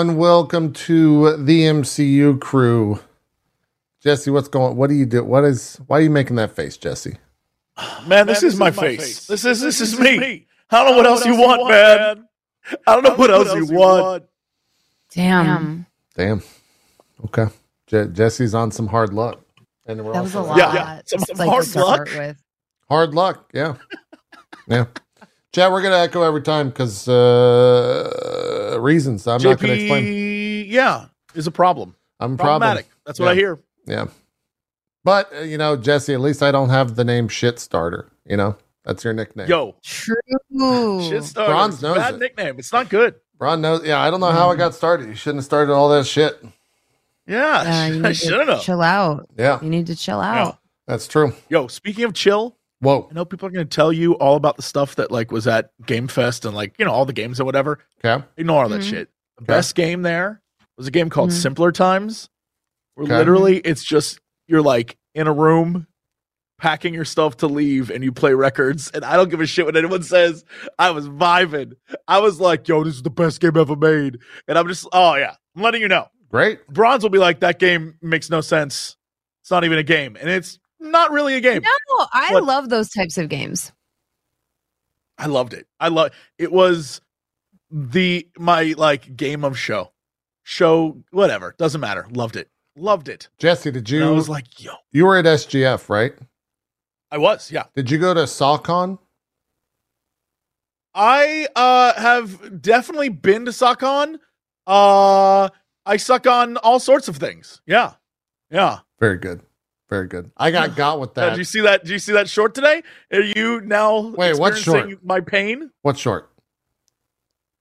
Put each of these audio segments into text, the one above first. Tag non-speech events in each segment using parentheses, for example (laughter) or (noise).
everyone. Welcome to the MCU crew. Jesse, what's going? What do you do? What is? Why are you making that face, Jesse? Man, this, is, my, face. This is this, is me. I don't know what else you want, man. I don't know what else you want. Damn. Damn. Okay. Je- Jesse's on some hard luck, and we're That was a also- lot. Yeah, yeah. Some- It's some like hard luck. With. Hard luck. Yeah. Yeah. Chad, we're gonna echo every time because uh, reasons. I'm not gonna explain. Yeah, is a problem. I'm a problem. Problematic. That's what I hear. Yeah. But uh, you know, Jesse, at least I don't have the name shit starter. You know, that's your nickname. Yo, True. (laughs) shit starter. Bronze It's a knows Bad it. nickname. It's not good. Ron knows. Yeah, I don't know how I got started. You shouldn't have started all that shit. Yeah, Yeah, (laughs) you I should to have. chill out. Yeah, You need to chill out. that's true. Yo, speaking of chill, Whoa. I know people are going to tell you all about the stuff that like was at Game Fest and like you know all the games and whatever. Okay. Ignore all that Mhm. shit. The Okay. best game there was a game called Mhm. Simpler Times, where Okay. literally it's just you're like in a room packing your stuff to leave and you play records and I don't give a shit what anyone says. I was vibing. I was like, yo, this is the best game ever made. And I'm just oh yeah, I'm letting you know. Great. Bronze will be like, that game makes no sense. It's not even a game. And it's not really a game. No, I What- love those types of games. I loved it. I love it was the my like game of show. Show whatever. Doesn't matter. Loved it. Loved it. Jesse, did And I was like, yo. you were at SGF, right? I was, yeah. Did you go to SawCon? I uh have definitely been to suck on. Uh I suck on all sorts of things. Yeah. Yeah. Very good. Very good. I got (sighs) got with that. did you see that? Did you see that short today? Are you now Wait, what short? my pain? What short?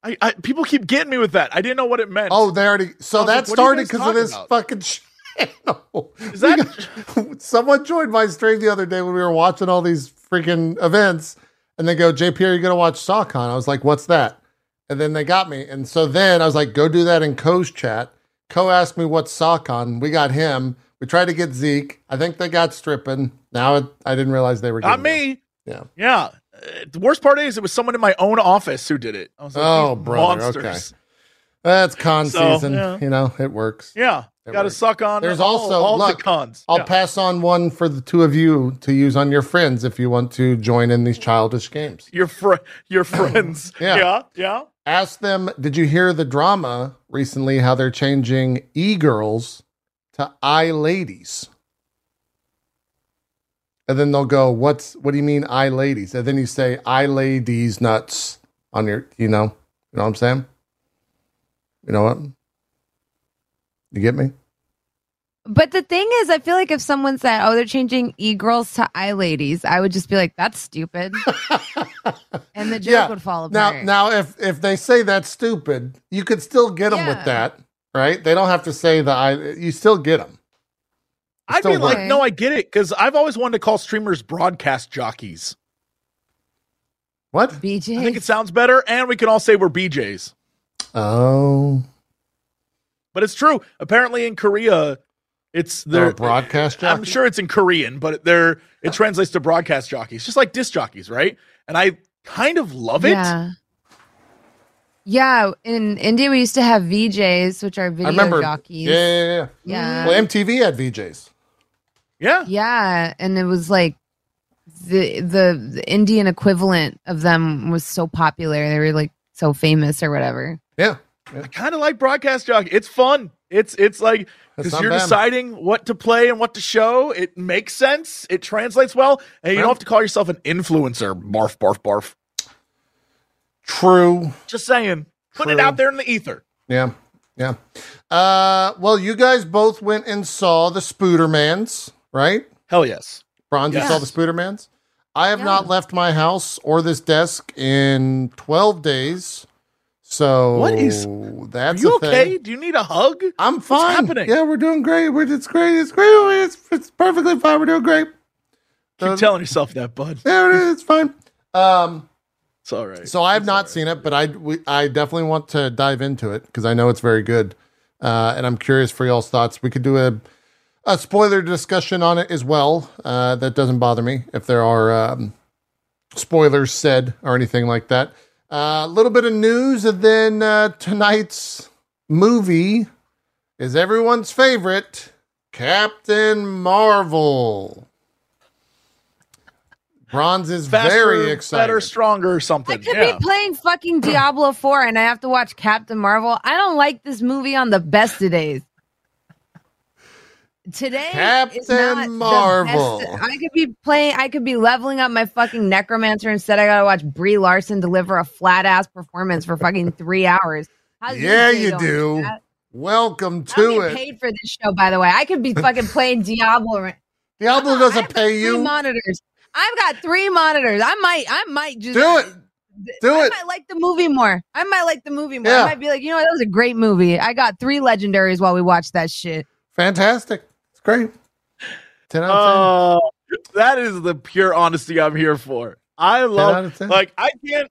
I, I people keep getting me with that. I didn't know what it meant. Oh, they already. So that like, what are you started because of this about? fucking (laughs) channel. Is that- (laughs) someone joined my stream the other day when we were watching all these freaking events, and they go, "JP, are you gonna watch SawCon?" I was like, "What's that?" And then they got me, and so then I was like, "Go do that in Co's chat." Co asked me what's SawCon. We got him. We tried to get Zeke. I think they got stripping. Now it, I didn't realize they were not me. Yeah. Yeah. Uh, the worst part is it was someone in my own office who did it. I was like, Oh, "These brother, monsters. That's con So, season. yeah. You know, it works. Yeah. Got to suck on. There's all, also- all look, the cons. I'll Yeah. pass on one for the two of you to use on your friends if you want to join in these childish games. your fr- your (laughs) friends. Yeah. yeah. Yeah. Ask them, did you hear the drama recently how they're changing e girls to i ladies? And then they'll go, What's what do you mean i ladies? And then you say I ladies nuts on your you know, you know what I'm saying? You know what? You get me? But the thing is, I feel like if someone said, "Oh, they're changing e girls to i ladies," I would just be like, "That's stupid," (laughs) and the joke Yeah. would fall Now, apart. now, if if they say that's stupid, you could still get them Yeah. with that, right? They don't have to say that I. You still get them. I'd Still be like, no, I get it because I've always wanted to call streamers broadcast jockeys. What? BJ, I think it sounds better, and we can all say we're BJs. Oh, But it's true. Apparently, in Korea, it's they're they're broadcast I'm sure it's in Korean, but they're it translates to broadcast jockeys, just like disc jockeys, right? And I kind of love it. Yeah. Yeah, in India we used to have VJs, which are video I remember. jockeys. Yeah, yeah, yeah. Yeah. Mm-hmm. Well, MTV had VJs. Yeah. Yeah, and it was like the, the the Indian equivalent of them was so popular. They were like so famous or whatever. Yeah, I kind of like broadcast jockey. It's fun. It's it's like because you're bad. deciding what to play and what to show. It makes sense. It translates well, and you Yeah. don't have to call yourself an influencer. Barf, barf, barf. True. Just saying, put it out there in the ether. Yeah, yeah. Uh, well, you guys both went and saw the Spoodermans, right? Hell yes. Bronze, you saw the Spoodermans. I have Yeah. not left my house or this desk in twelve days. So What is- Are you a thing. okay? Do you need a hug? I'm fine. happening? Yeah, we're doing great. We're, it's great. It's great. It's, it's perfectly fine. We're doing great. Keep Uh, telling yourself that, bud. Yeah, it is. it's fine. Um, It's all right. so I have It's not right. seen it, but I we, I definitely want to dive into it because I know it's very good, uh, and I'm curious for y'all's thoughts. We could do a a spoiler discussion on it as well. Uh, that doesn't bother me if there are um, spoilers said or anything like that. A little bit of news, and then uh, tonight's movie is everyone's favorite Captain Marvel. Bronze is Faster, very excited. better, stronger, or something. I could yeah. be playing fucking (clears throat) Diablo 4 and I have to watch Captain Marvel. I don't like this movie on the best of days. Today is Captain not the Marvel. best- I could be playing. I could be leveling up my fucking necromancer. Instead, I gotta watch Brie Larson deliver a flat ass performance for fucking three hours. How's Yeah, day you do. Pat? Welcome I don't to it. paid for this show, by the way. I could be fucking (laughs) playing Diablo. right- Diablo uh-huh, doesn't got pay three you. monitors. I've got three monitors. I might. I might just Do it. Do it. I it. might like the movie more. I might like the movie more. Yeah. I might be like, you know, what, that was a great movie. I got three legendaries while we watched that shit. Fantastic. It's great. 10 out of Oh, that is the pure honesty I'm here for. I 10. 10 love out of 10. like I can't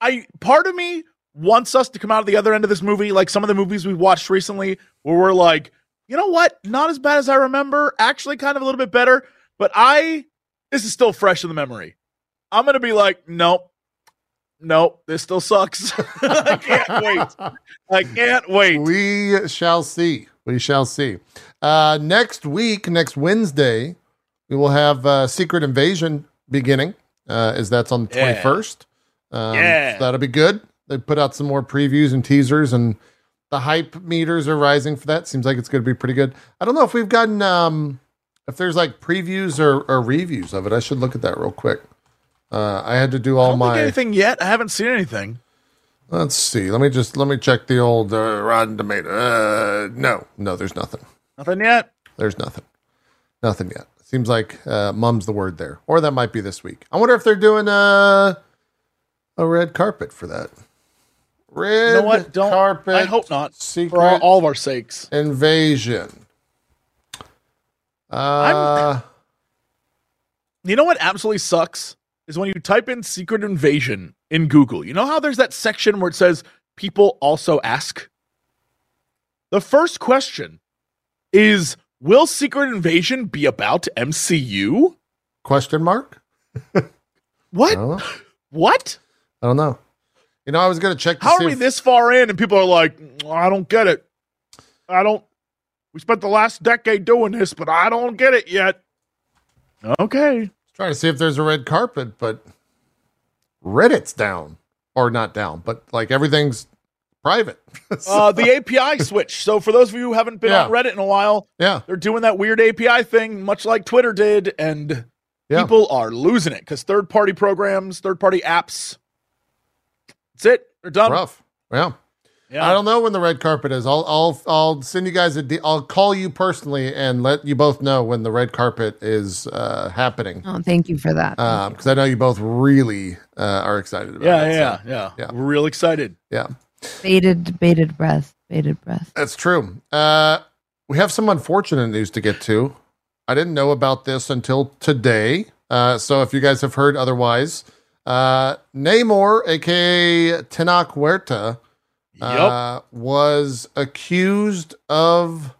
I part of me wants us to come out of the other end of this movie like some of the movies we watched recently where we're like, you know what? Not as bad as I remember, actually kind of a little bit better, but I this is still fresh in the memory. I'm going to be like, nope. Nope, this still sucks. (laughs) I can't wait. I can't wait. We shall see. We shall see. Uh, next week, next Wednesday, we will have uh, Secret Invasion beginning, uh, as that's on the Yeah. 21st. Um, Yeah. so that'll be good. They put out some more previews and teasers, and the hype meters are rising for that. Seems like it's going to be pretty good. I don't know if we've gotten, um, if there's like previews or, or reviews of it. I should look at that real quick. Uh, I had to do all my. anything yet. I haven't seen anything. Let's see. Let me just let me check the old uh, Rotten Tomato. Uh, no, no, there's nothing. Nothing yet. There's nothing. Nothing yet. Seems like uh, mum's the word there, or that might be this week. I wonder if they're doing a a red carpet for that. Red You know what? Don't carpet. I hope not. Secret For all, all of our sakes. invasion. Uh, You know what absolutely sucks is when you type in secret invasion in Google. You know how there's that section where it says people also ask? The first question is Will Secret Invasion be about MCU? question mark. I What? know. (laughs) What? I don't know. You know, I was going to check. How are we if- this far in and people are like, I don't get it. I don't. We spent the last decade doing this, but I don't get it yet. Okay. Trying to see if there's a red carpet, but Reddit's down. Or not down, but like everything's private. (laughs) Uh, the API switch. So, for those of you who haven't been Yeah. on Reddit in a while, yeah. they're doing that weird API thing, much like Twitter did, and Yeah. people are losing it because third party programs, third party apps. That's it. They're done. Rough. Yeah. Yeah. I don't know when the red carpet is. I'll I'll I'll send you guys a de- I'll call you personally and let you both know when the red carpet is uh, happening. Oh, thank you for that. because I know you both really uh, are excited about yeah, it. so, yeah, yeah, yeah. We're real excited. yeah. bated, bated breath, bated breath. That's true. Uh, we have some unfortunate news to get to. I didn't know about this until today. Uh, so if you guys have heard otherwise, uh, Namor, aka Tenoch Huerta, uh, was accused of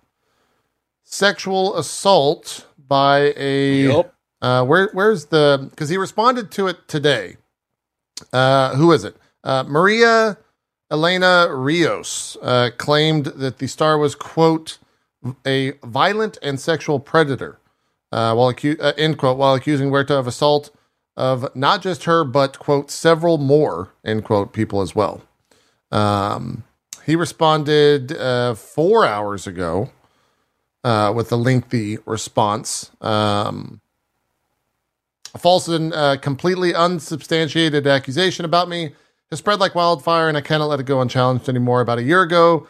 sexual assault by a. Yep. Uh, where where's the? Because he responded to it today. Uh, who is it? Uh, Maria Elena Rios uh, claimed that the star was quote a violent and sexual predator, uh, while acu- uh, end quote while accusing Huerta of assault of not just her but quote several more end quote people as well. Um, he responded uh, four hours ago uh, with a lengthy response. Um, a false and uh, completely unsubstantiated accusation about me has spread like wildfire, and I cannot let it go unchallenged anymore. About a year ago,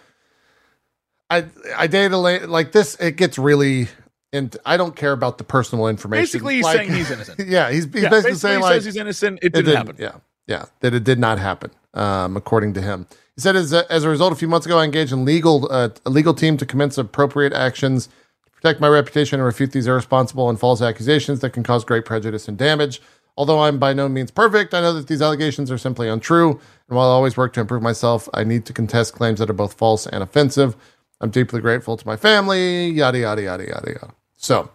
I I dated a la- like this. It gets really, and I don't care about the personal information. Basically, he's Like- saying he's (laughs) innocent. yeah, he's, he's Yeah, basically, saying he like says he's innocent. It it didn't, happen. Yeah, yeah, that it did not happen. Um, according to him, he said as a, as a result, a few months ago, I engaged in legal uh, a legal team to commence appropriate actions to protect my reputation and refute these irresponsible and false accusations that can cause great prejudice and damage. Although I'm by no means perfect, I know that these allegations are simply untrue. And while I always work to improve myself, I need to contest claims that are both false and offensive. I'm deeply grateful to my family. Yada yada yada yada yada. So,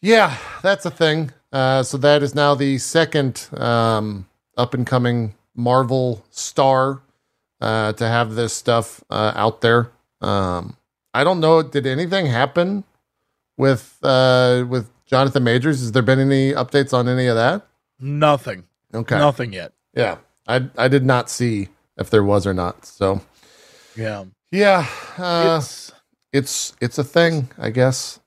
yeah, that's a thing. Uh, so that is now the second um, up and coming Marvel star uh, to have this stuff uh, out there. Um, I don't know. Did anything happen with uh, with Jonathan Majors? Has there been any updates on any of that? Nothing. Okay. Nothing yet. Yeah, I I did not see if there was or not. So Yeah. yeah, uh, it's it's it's a thing, I guess.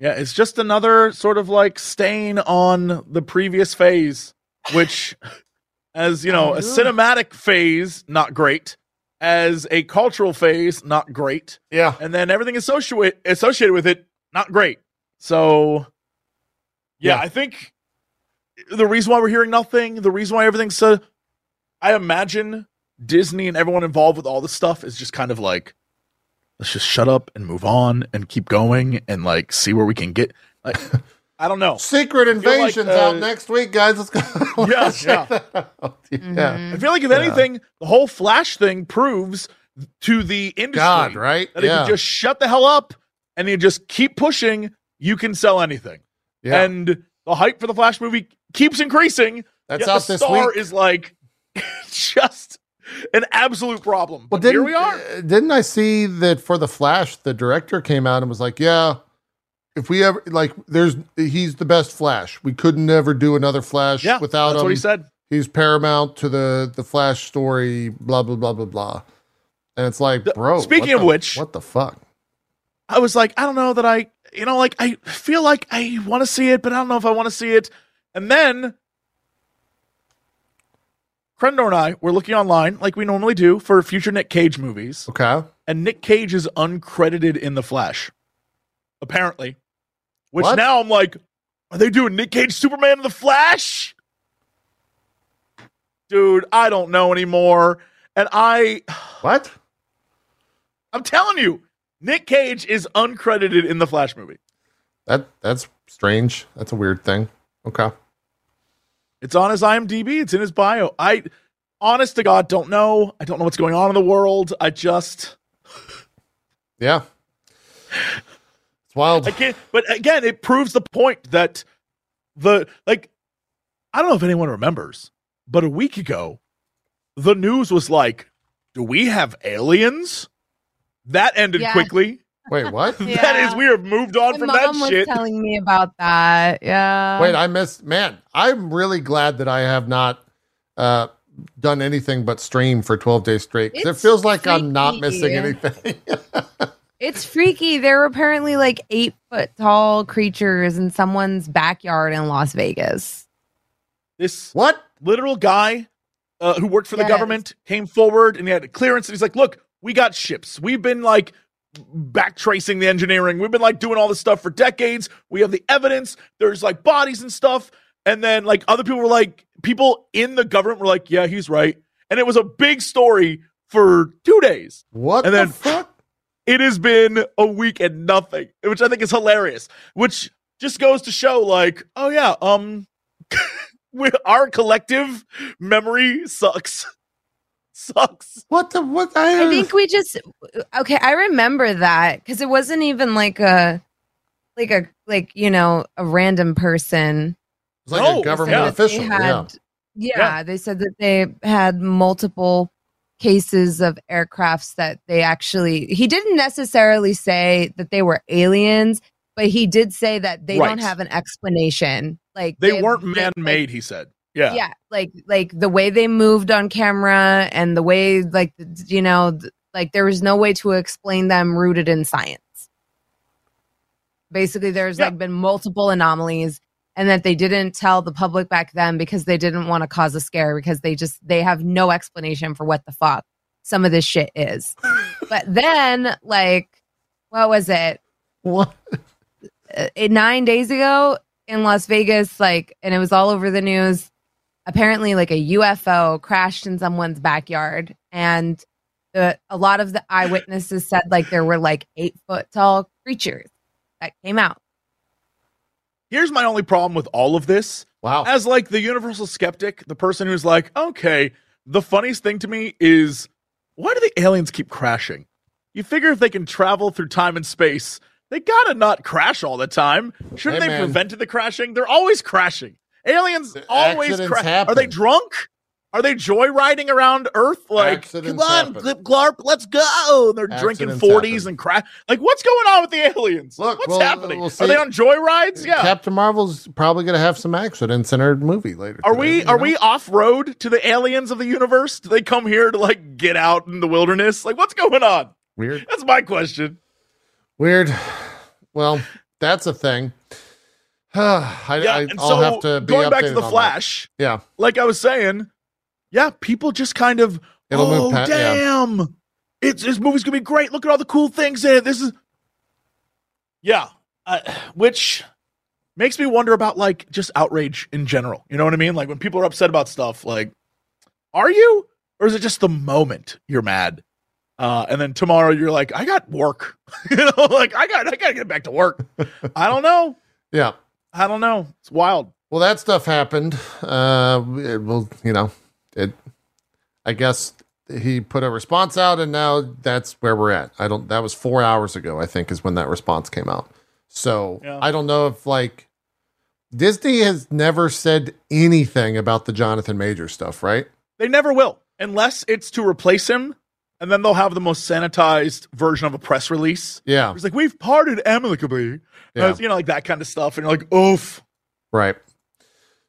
yeah, it's just another sort of like stain on the previous phase, which as you know, a oh, cinematic phase, not great. As a cultural phase, not great. Yeah, and then everything associated associated with it not great. So yeah, Yeah. I think the reason why we're hearing nothing, the reason why everything's so I imagine Disney and everyone involved with all this stuff is just kind of like let's just shut up and move on and keep going and like see where we can get like (laughs) I don't know. Secret feel like, Invasion's uh, out next week, guys. Let's go. (laughs) Yeah, Let's check yeah. that out. (laughs) Yeah. Mhm. I feel like if Yeah. anything, the whole Flash thing proves to the industry God, right? that Yeah. if you just shut the hell up and you just keep pushing, you can sell anything. yeah. And the hype for the Flash movie keeps increasing. That's yet out the this star week. is like (laughs) just an absolute problem. well, But here didn't we are. uh, didn't I see that for the Flash, the director came out and was like, "Yeah, if we ever like, there's he's the best Flash. We could never do another Flash Yeah, without that's him. what he said. He's paramount to the the Flash story. Blah blah blah blah blah." And it's like, bro. speaking of the- which- what the fuck? I was like, I don't know that I, you know, like I feel like I want to see it, but I don't know if I want to see it. And then Crendor and I were looking online, like we normally do, for future Nick Cage movies. Okay. and Nick Cage is uncredited in the Flash, apparently. Which What? now I'm like, are they doing Nick Cage Superman in the Flash? Dude, I don't know anymore. And I, (sighs) What? I'm telling you, Nick Cage is uncredited in the Flash movie. That that's strange. That's a weird thing. Okay. It's on his IMDb. It's in his bio. I, honest to God, don't know. I don't know what's going on in the world. I just, Yeah. It's wild. I can't. But again, it proves the point that the like. I don't know if anyone remembers, but a week ago, the news was like, "Do we have aliens?" That ended Yeah. quickly. (laughs) Wait, what? (laughs) That Yeah. is, we have moved on My from mom that was shit. telling me about that. Yeah. Wait, I missed. Man, I'm really glad that I have not uh, done anything but stream for 12 days straight. 'cause it feels like I'm not missing anything. (laughs) It's freaky. There were apparently like eight foot tall creatures in someone's backyard in Las Vegas. this what? literal guy uh, who worked for the Yes. government came forward and he had clearance and he's like look we got ships we've been like back tracing the engineering we've been like doing all this stuff for decades we have the evidence there's like bodies and stuff and then like other people were like people in the government were like yeah he's right and it was a big story for two days What And the then- fuck? It has been a week and nothing which i think is hilarious which just goes to show like oh yeah um (laughs) we, our collective memory sucks (laughs) sucks What the what? I, I think we just okay. I remember that because it wasn't even like a like a like you know a random person. it's like No, a government yeah. That they official. yeah. yeah, Yeah. they said that they had multiple cases of aircrafts that they actually. He didn't necessarily say that they were aliens, but he did say that they Right. don't have an explanation. Like they weren't man-made he said yeah yeah like like the way they moved on camera and the way like you know like there was no way to explain them rooted in science basically there's Yeah. like been multiple anomalies and that they didn't tell the public back then because they didn't want to cause a scare because they just they have no explanation for what the fuck some of this shit is but then like what was it What? uh, nine days ago in Las Vegas, like, and it was all over the news. Apparently, like a UFO crashed in someone's backyard, and the, a lot of the eyewitnesses said like there were like eight foot tall creatures that came out. Here's my only problem with all of this. Wow. as like the universal skeptic the person who's like okay the funniest thing to me is why do the aliens keep crashing? You figure if they can travel through time and space they gotta not crash all the time. Shouldn't Hey, they man. prevented the crashing? They're always crashing. Aliens The always crash are they drunk Are they joyriding around Earth? Like, Accidents come on, happen. Glip Glarp, let's go. And they're drinking 40s happen. and crap. Like, what's going on with the aliens? Look, what's we'll- uh, happening? we'll Are they on joyrides? Yeah. Captain Marvel's probably going to have some accidents in her movie later. Are today, we you are know? we off road to the aliens of the universe? Do they come here to like get out in the wilderness? Like, what's going on? weird? That's my question. Weird. Well, that's a thing. (sighs) I, yeah, I, I'll so have to be going back to the on that. Flash, Yeah, like I was saying, yeah, people just kind of It'll oh move pa- yeah. damn, it's this movie's gonna be great. Look at all the cool things in it. This is yeah, uh, which makes me wonder about like just outrage in general. You know what I mean? Like when people are upset about stuff, like are you, or is it just the moment you're mad? Uh, and then tomorrow you're like, I got work, (laughs) you know, like I got, I gotta get back to work. I don't know. (laughs) yeah. I don't know. It's wild. Well, that stuff happened. Uh, it will, you know, it. I guess he put a response out, and now that's where we're at. I don't. That was four hours ago, I think, is when that response came out. So Yeah. I don't know if like Disney has never said anything about the Jonathan Major stuff, right? They never will, unless it's to replace him, and then they'll have the most sanitized version of a press release. Yeah, It's like we've parted amicably, Yeah. You know, like that kind of stuff, and you're like, oof. right.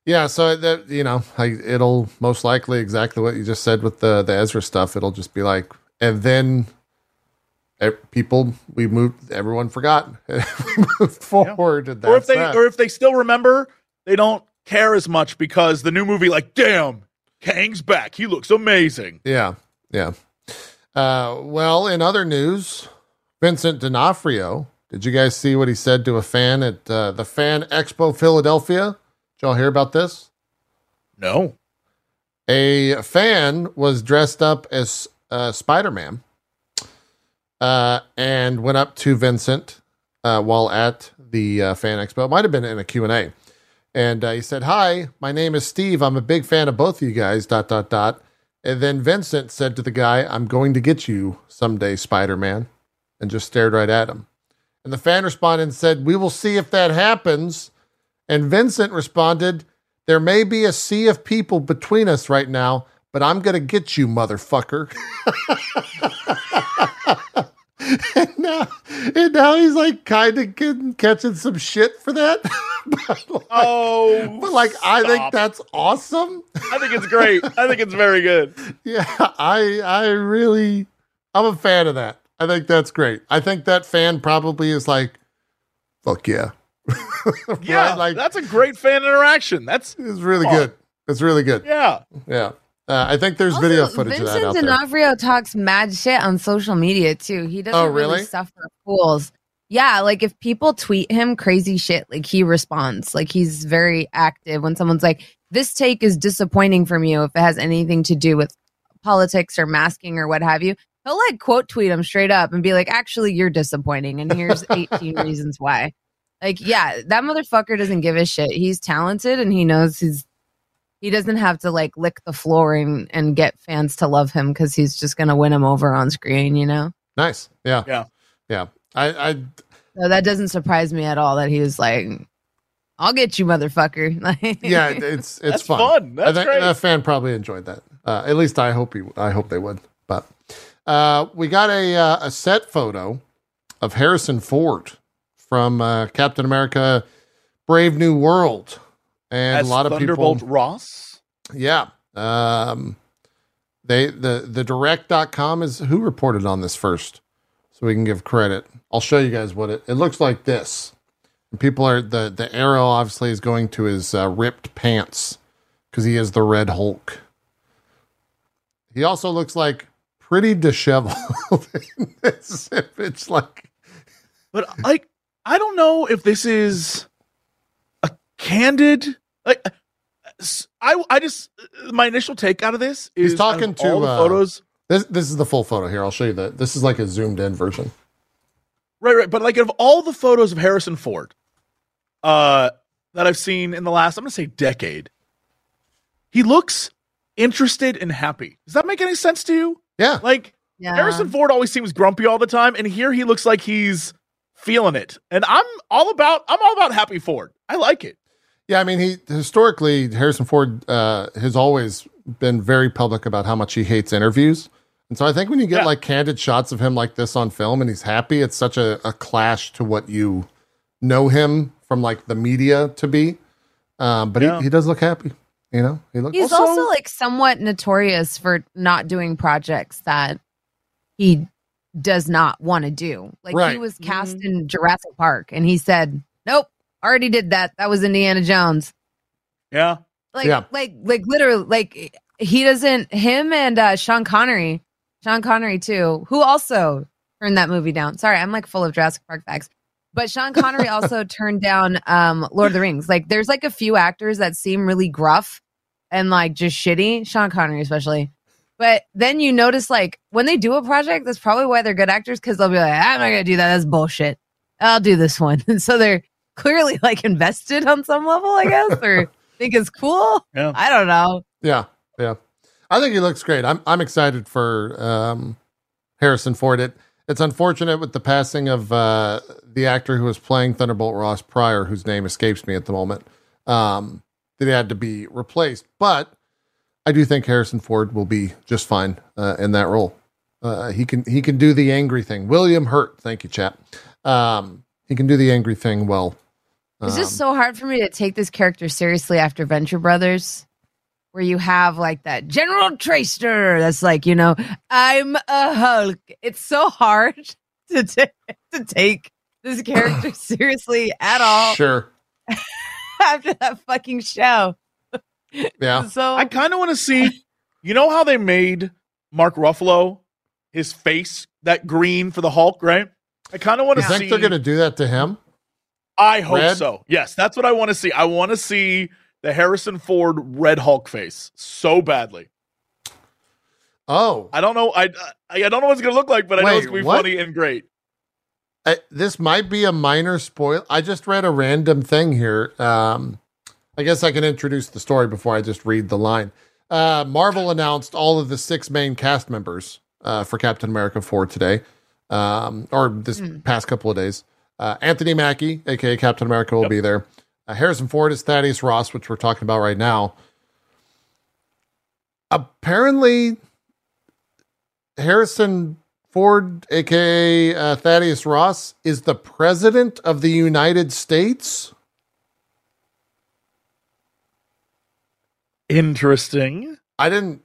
Yeah, so that you know, like it'll most likely exactly what you just said with the the Ezra stuff. It'll just be like, and then people we moved, everyone forgot, (laughs) we moved forward, and or if they, that. or if they still remember, they don't care as much because the new movie, like, damn, Kang's back. He looks amazing. yeah, yeah. Uh, well, in other news, Vincent D'Onofrio. Did you guys see what he said to a fan at uh, the Fan Expo Philadelphia? Did y'all hear about this? No, a fan was dressed up as uh, Spider-Man uh, and went up to Vincent uh, while at the uh, fan expo. It might have been in a Q&A. And uh, he said, hi, my name is Steve. I'm a big fan of both of you guys, dot, dot, dot. And then Vincent said to the guy, I'm going to get you someday, Spider-Man, and just stared right at him. And the fan responded and said, we will see if that happens. And Vincent responded, there may be a sea of people between us right now, but I'm going to get you, motherfucker. (laughs) and, now, and now he's like kind of getting, catching some shit for that. (laughs) but, like, oh, but like, I think that's awesome. I think it's great. I think it's very good. (laughs) Yeah, I I really I'm a fan of that. I think that's great. I think that fan probably is like, fuck yeah. (laughs) Right? Yeah, like that's a great fan interaction. That's it's really Come on. good. It's really good. yeah. Yeah. Uh, I think there's Also, video footage Vincent of that out there. D'Onofrio talks mad shit on social media too. He doesn't Oh, really? really? suffer fools. Yeah, like if people tweet him crazy shit, like he responds. Like he's very active when someone's like, "This take is disappointing from you." If it has anything to do with politics or masking or what have you, he'll like quote tweet him straight up and be like, "Actually, you're disappointing, and here's (laughs) 18 reasons why." Like, yeah, that motherfucker doesn't give a shit. He's talented and he knows he's he doesn't have to like lick the floor and, and get fans to love him because he's just gonna win them over on screen, you know. Nice. Yeah. Yeah. Yeah. I, I So that doesn't surprise me at all that he was like, "I'll get you, motherfucker." (laughs) Like, yeah, it's it's That's fun. fun. That's I think great. that fan probably enjoyed that. Uh, at least I hope he. I hope they would. But uh, we got a uh, a set photo of Harrison Ford from uh, Captain America: Brave New World, and As a lot of Thunderbolt people. Ross. Yeah. Um, they the the direct.com is who reported on this first, so we can give credit. I'll show you guys what it it looks like. This and people are the the arrow obviously is going to his uh, ripped pants because he is the Red Hulk. He also looks like pretty disheveled (laughs) in this image. Like, But like, I don't know if this is a candid. Like, I I just my initial take out of this is He's talking out of all to, the uh, photos. this this is the full photo here. I'll show you that. This is like a zoomed in version. Right, right. But like, of all the photos of Harrison Ford, uh, that I've seen in the last, I'm gonna say decade, he looks interested and happy. Does that make any sense to you? Yeah. Like, yeah. Harrison Ford always seems grumpy all the time, and here he looks like he's feeling it. And I'm all about I'm all about happy Ford. I like it. Yeah, I mean, he historically Harrison Ford uh, has always been very public about how much he hates interviews. And so I think when you get Yeah. like candid shots of him like this on film and he's happy, it's such a, a clash to what you know him from like the media to be. Um, but Yeah. he, he does look happy. You know, he looks He's also, like somewhat notorious for not doing projects that he does not want to do. Like he was cast in Jurassic Park and he said, Nope, already did that. That was Indiana Jones. Yeah. Like Yeah. like like literally like he doesn't him and uh Sean Connery, Sean Connery too, who also turned that movie down. Sorry, I'm like full of Jurassic Park facts. But Sean Connery (laughs) also turned down um Lord of the Rings. Like there's like a few actors that seem really gruff and like just shitty, Sean Connery especially. But then you notice like when they do a project, that's probably why they're good actors because they'll be like, I'm not gonna do that. That's bullshit. I'll do this one. And (laughs) so they're clearly like invested on some level, I guess, or (laughs) think it's cool. Yeah. I don't know. Yeah, yeah. I think he looks great. I'm I'm excited for um, Harrison Ford. It it's unfortunate with the passing of uh, the actor who was playing Thunderbolt Ross prior, whose name escapes me at the moment. Um, that he had to be replaced, but I do think Harrison Ford will be just fine uh, in that role. Uh, he can he can do the angry thing. William Hurt, thank you, chap. Um, he can do the angry thing well. It's just Um, so hard for me to take this character seriously after Venture Brothers, where you have like that General Tracer that's like, you know, I'm a Hulk. It's so hard (laughs) to, ta- to take this character (coughs) seriously at all sure. (laughs) after that fucking show. Yeah. So I kind of want to see. You know how they made Mark Ruffalo his face that green for the Hulk, right? I kind of want You to think they're going to do that to him? I hope Red? so. Yes, that's what I want to see. I want to see the Harrison Ford Red Hulk face so badly. Oh, I don't know. I I, I don't know what it's gonna look like, but I know it's gonna be what? funny and great. I, this might be a minor spoil. I just read a random thing here. Um, I guess I can introduce the story before I just read the line. Uh, Marvel announced all of the six main cast members uh, for Captain America 4 today, um, or this Hmm. past couple of days. Uh, Anthony Mackie, aka Captain America, will Yep. be there. Uh, Harrison Ford is Thaddeus Ross, which we're talking about right now. Apparently, Harrison Ford, aka uh, Thaddeus Ross, is the president of the United States. Interesting. I didn't.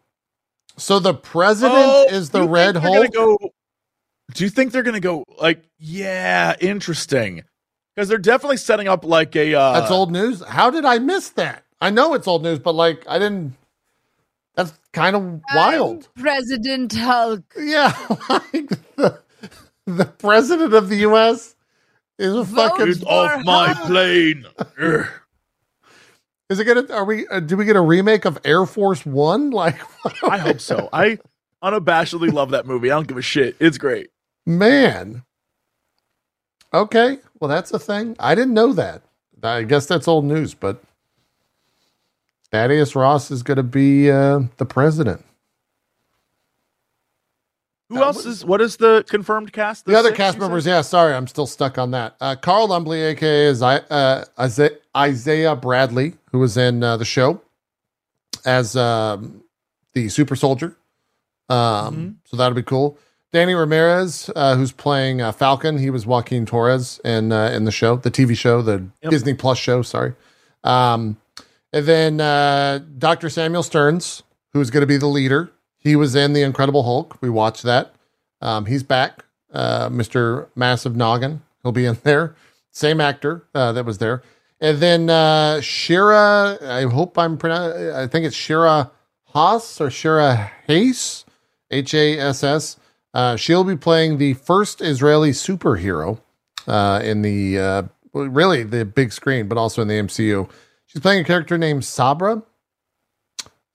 So the president Oh, is the Red Hulk. Go, do you think they're gonna go like? Yeah, interesting. Because they're definitely setting up like a. Uh, That's old news. How did I miss that? I know it's old news, but like I didn't. That's kind of wild. I'm President Hulk. Yeah, (laughs) like the, the president of the U.S. is a Vote fucking. Get off my Hulk. plane. (laughs) Is it gonna? Are we? Uh, do we get a remake of Air Force One? (laughs) Like, I hope so. (laughs) I unabashedly love that movie. I don't give a shit. It's great. Man. Okay. Well, that's a thing. I didn't know that. I guess that's old news, but Thaddeus Ross is going to be uh, the president. Who else is? What is the confirmed cast? The, other six, cast you said? members, yeah, sorry, I'm still stuck on that. Uh, Carl Lumbly, aka uh, Isaiah- Isaiah Bradley, who was in uh, the show as um, the super soldier. Um, Mhm. So that'll be cool. Danny Ramirez, uh, who's playing uh, Falcon, he was Joaquin Torres in uh, in the show, the TV show, the Yep. Disney Plus show. Sorry. Um, and then uh, Dr. Samuel Stearns, who's going to be the leader. He was in The Incredible Hulk. We watched that. Um, he's back. Uh, Mr. Massive Noggin. He'll be in (laughs) there. Same actor uh, that was there. And then uh, Shira, I hope I'm pronouncing, I think it's Shira Haas or Shira Haas, H A S S. Uh, she'll be playing the first Israeli superhero uh, in the, uh, really the big screen, but also in the MCU. She's playing a character named Sabra.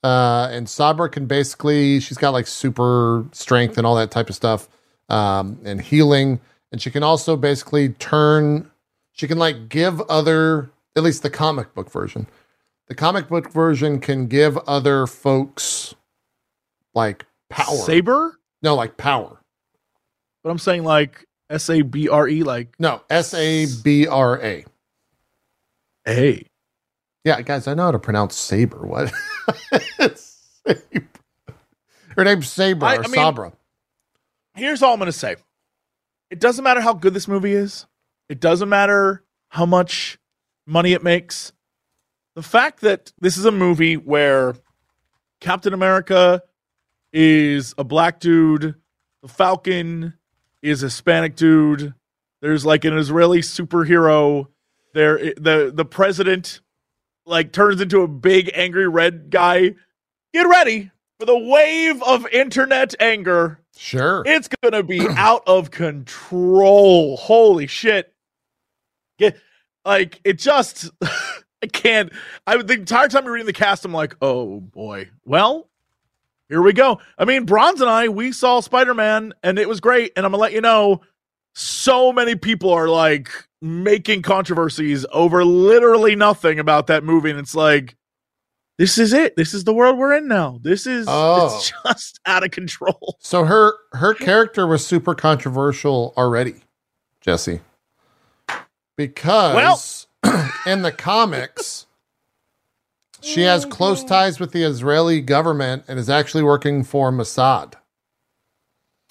Uh, and Sabra can basically, she's got like super strength and all that type of stuff, um, and healing. And she can also basically turn, she can like give other, at least the comic book version. The comic book version can give other folks like power. Saber. No, like power. But I'm saying like S A B R E, like No, S A B R A. A. Yeah, guys, I know how to pronounce saber. What? it's (laughs) Her name's Saber I- or I mean- Sabra. Here's all I'm gonna say. It doesn't matter how good this movie is. It doesn't matter how much money it makes. The fact that this is a movie where Captain America is a black dude, the Falcon is a Hispanic dude. There's like an Israeli superhero. There, the the president like turns into a big angry red guy. Get ready for the wave of internet anger Sure. it's gonna be (clears throat) out of control. Holy shit! Get like it just. (laughs) I can't. I the entire time you're reading the cast, I'm like, oh boy. Well, here we go. I mean, Bronze and I, we saw Spider Man, and it was great. And I'm gonna let you know, so many people are like making controversies over literally nothing about that movie, and it's like. This is it. This is the world we're in now. This is Oh. it's just (laughs) out of control. So her her character was super controversial already, Jesse. Because (clears throat) in the comics, she has mm-hmm. close ties with the Israeli government and is actually working for Mossad.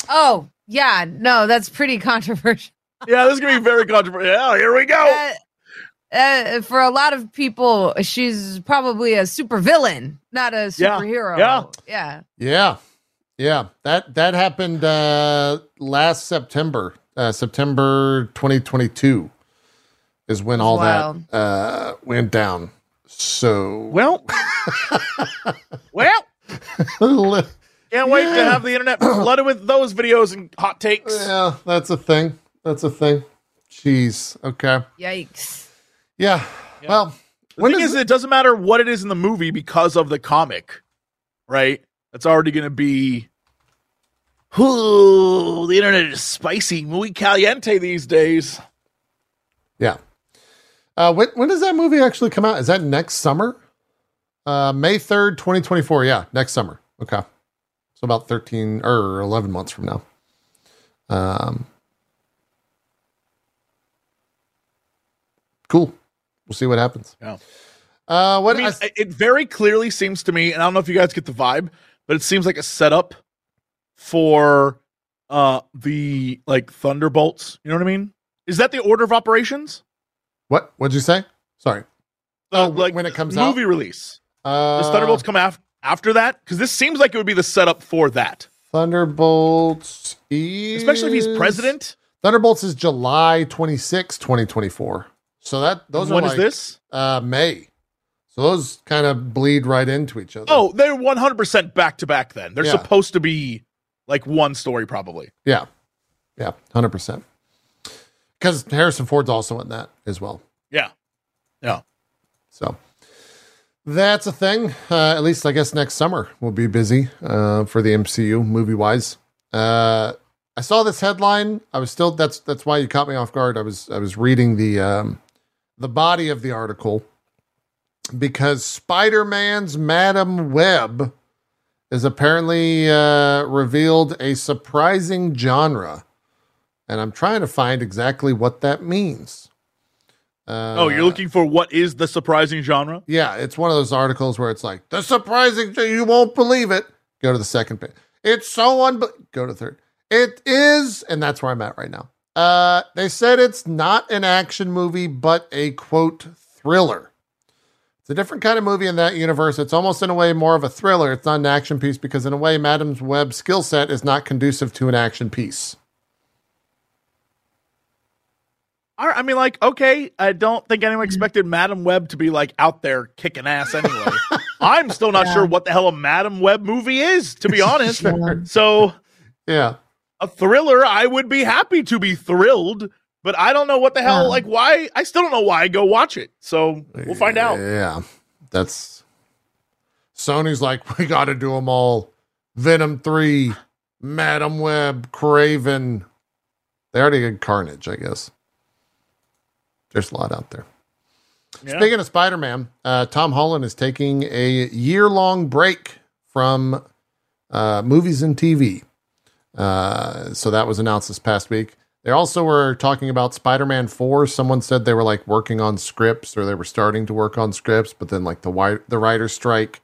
Oh, yeah. No, that's pretty (laughs) controversial. Yeah, this is gonna be very controversial. Yeah, here we go. Uh, uh, for a lot of people, she's probably a super villain, not a superhero. yeah. Yeah. Yeah. Yeah. That that happened uh last September. Uh September 2022 is when all wild. that uh went down. So Well, (laughs) well, can't wait to have the internet flooded with those videos and hot takes. Yeah, that's a thing. That's a thing. Jeez. Okay. Yikes. Yeah. Yeah. Well, The when thing is is, it doesn't matter what it is in the movie because of the comic, right? That's already going to be. Ooh, the internet is spicy, muy caliente these days. yeah. Uh, when when does that movie actually come out? Is that next summer? Uh, May third, twenty twenty four. Yeah, next summer. Okay, so about thirteen or eleven months from now. Um, cool. We'll see what happens. Yeah. Uh, what I mean, I- it- very clearly seems to me, and I don't know if you guys get the vibe, but it seems like a setup for uh the like Thunderbolts. You know what I mean? Is that the order of operations? what? What'd you say? Sorry. Uh, Oh, when it comes out? movie release. Uh, Does Thunderbolts come af- after that? Because this seems like it would be the setup for that, Thunderbolts, is, especially if he's president. Thunderbolts is July 26, 2024. So that those When are is like, this? Uh, May. So those kind of bleed right into each other. Oh, they're one hundred percent back to back. Then they're Yeah. supposed to be like one story, probably. yeah, yeah, hundred percent. Because Harrison Ford's also in that as well. Yeah, yeah. So that's a thing. Uh, at least I guess next summer we'll be busy uh, for the MCU movie wise. Uh, I saw this headline. I was still that's that's why you caught me off guard. I was I was reading the um, the body of the article because Spider Man's Madame Web is apparently uh, revealed a surprising genre, and I'm trying to find exactly what that means. Uh, oh, you're looking for what is the surprising genre? yeah, it's one of those articles where it's like the surprising thing you won't believe it. Go to the second page. It's so unbe- go to the third. It is, and that's where I'm at right now. Uh, they said it's not an action movie, but a quote thriller. It's a different kind of movie in that universe. It's almost in a way more of a thriller. It's not an action piece because in a way, Madam's Web's skill set is not conducive to an action piece. I I mean, like, okay, I don't think anyone expected Madame Web to be like out there kicking ass anyway. (laughs) I'm still not Yeah. sure what the hell a Madame Web movie is, to be honest. (laughs) Yeah. So, Yeah. A thriller, I would be happy to be thrilled, but I don't know what the hell, like, why. I still don't know why I go watch it. So, we'll find out. Yeah, that's Sony's like we got to do them all. Venom three, Madame Web, Kraven. They already did Carnage, I guess. There's a lot out there. Yeah. Speaking of Spider Man, uh, Tom Holland is taking a year long break from uh, movies and TV. Uh, so that was announced this past week. They also were talking about Spider Man 4. Someone said they were like working on scripts or they were starting to work on scripts, but then like the wi- the writer's strike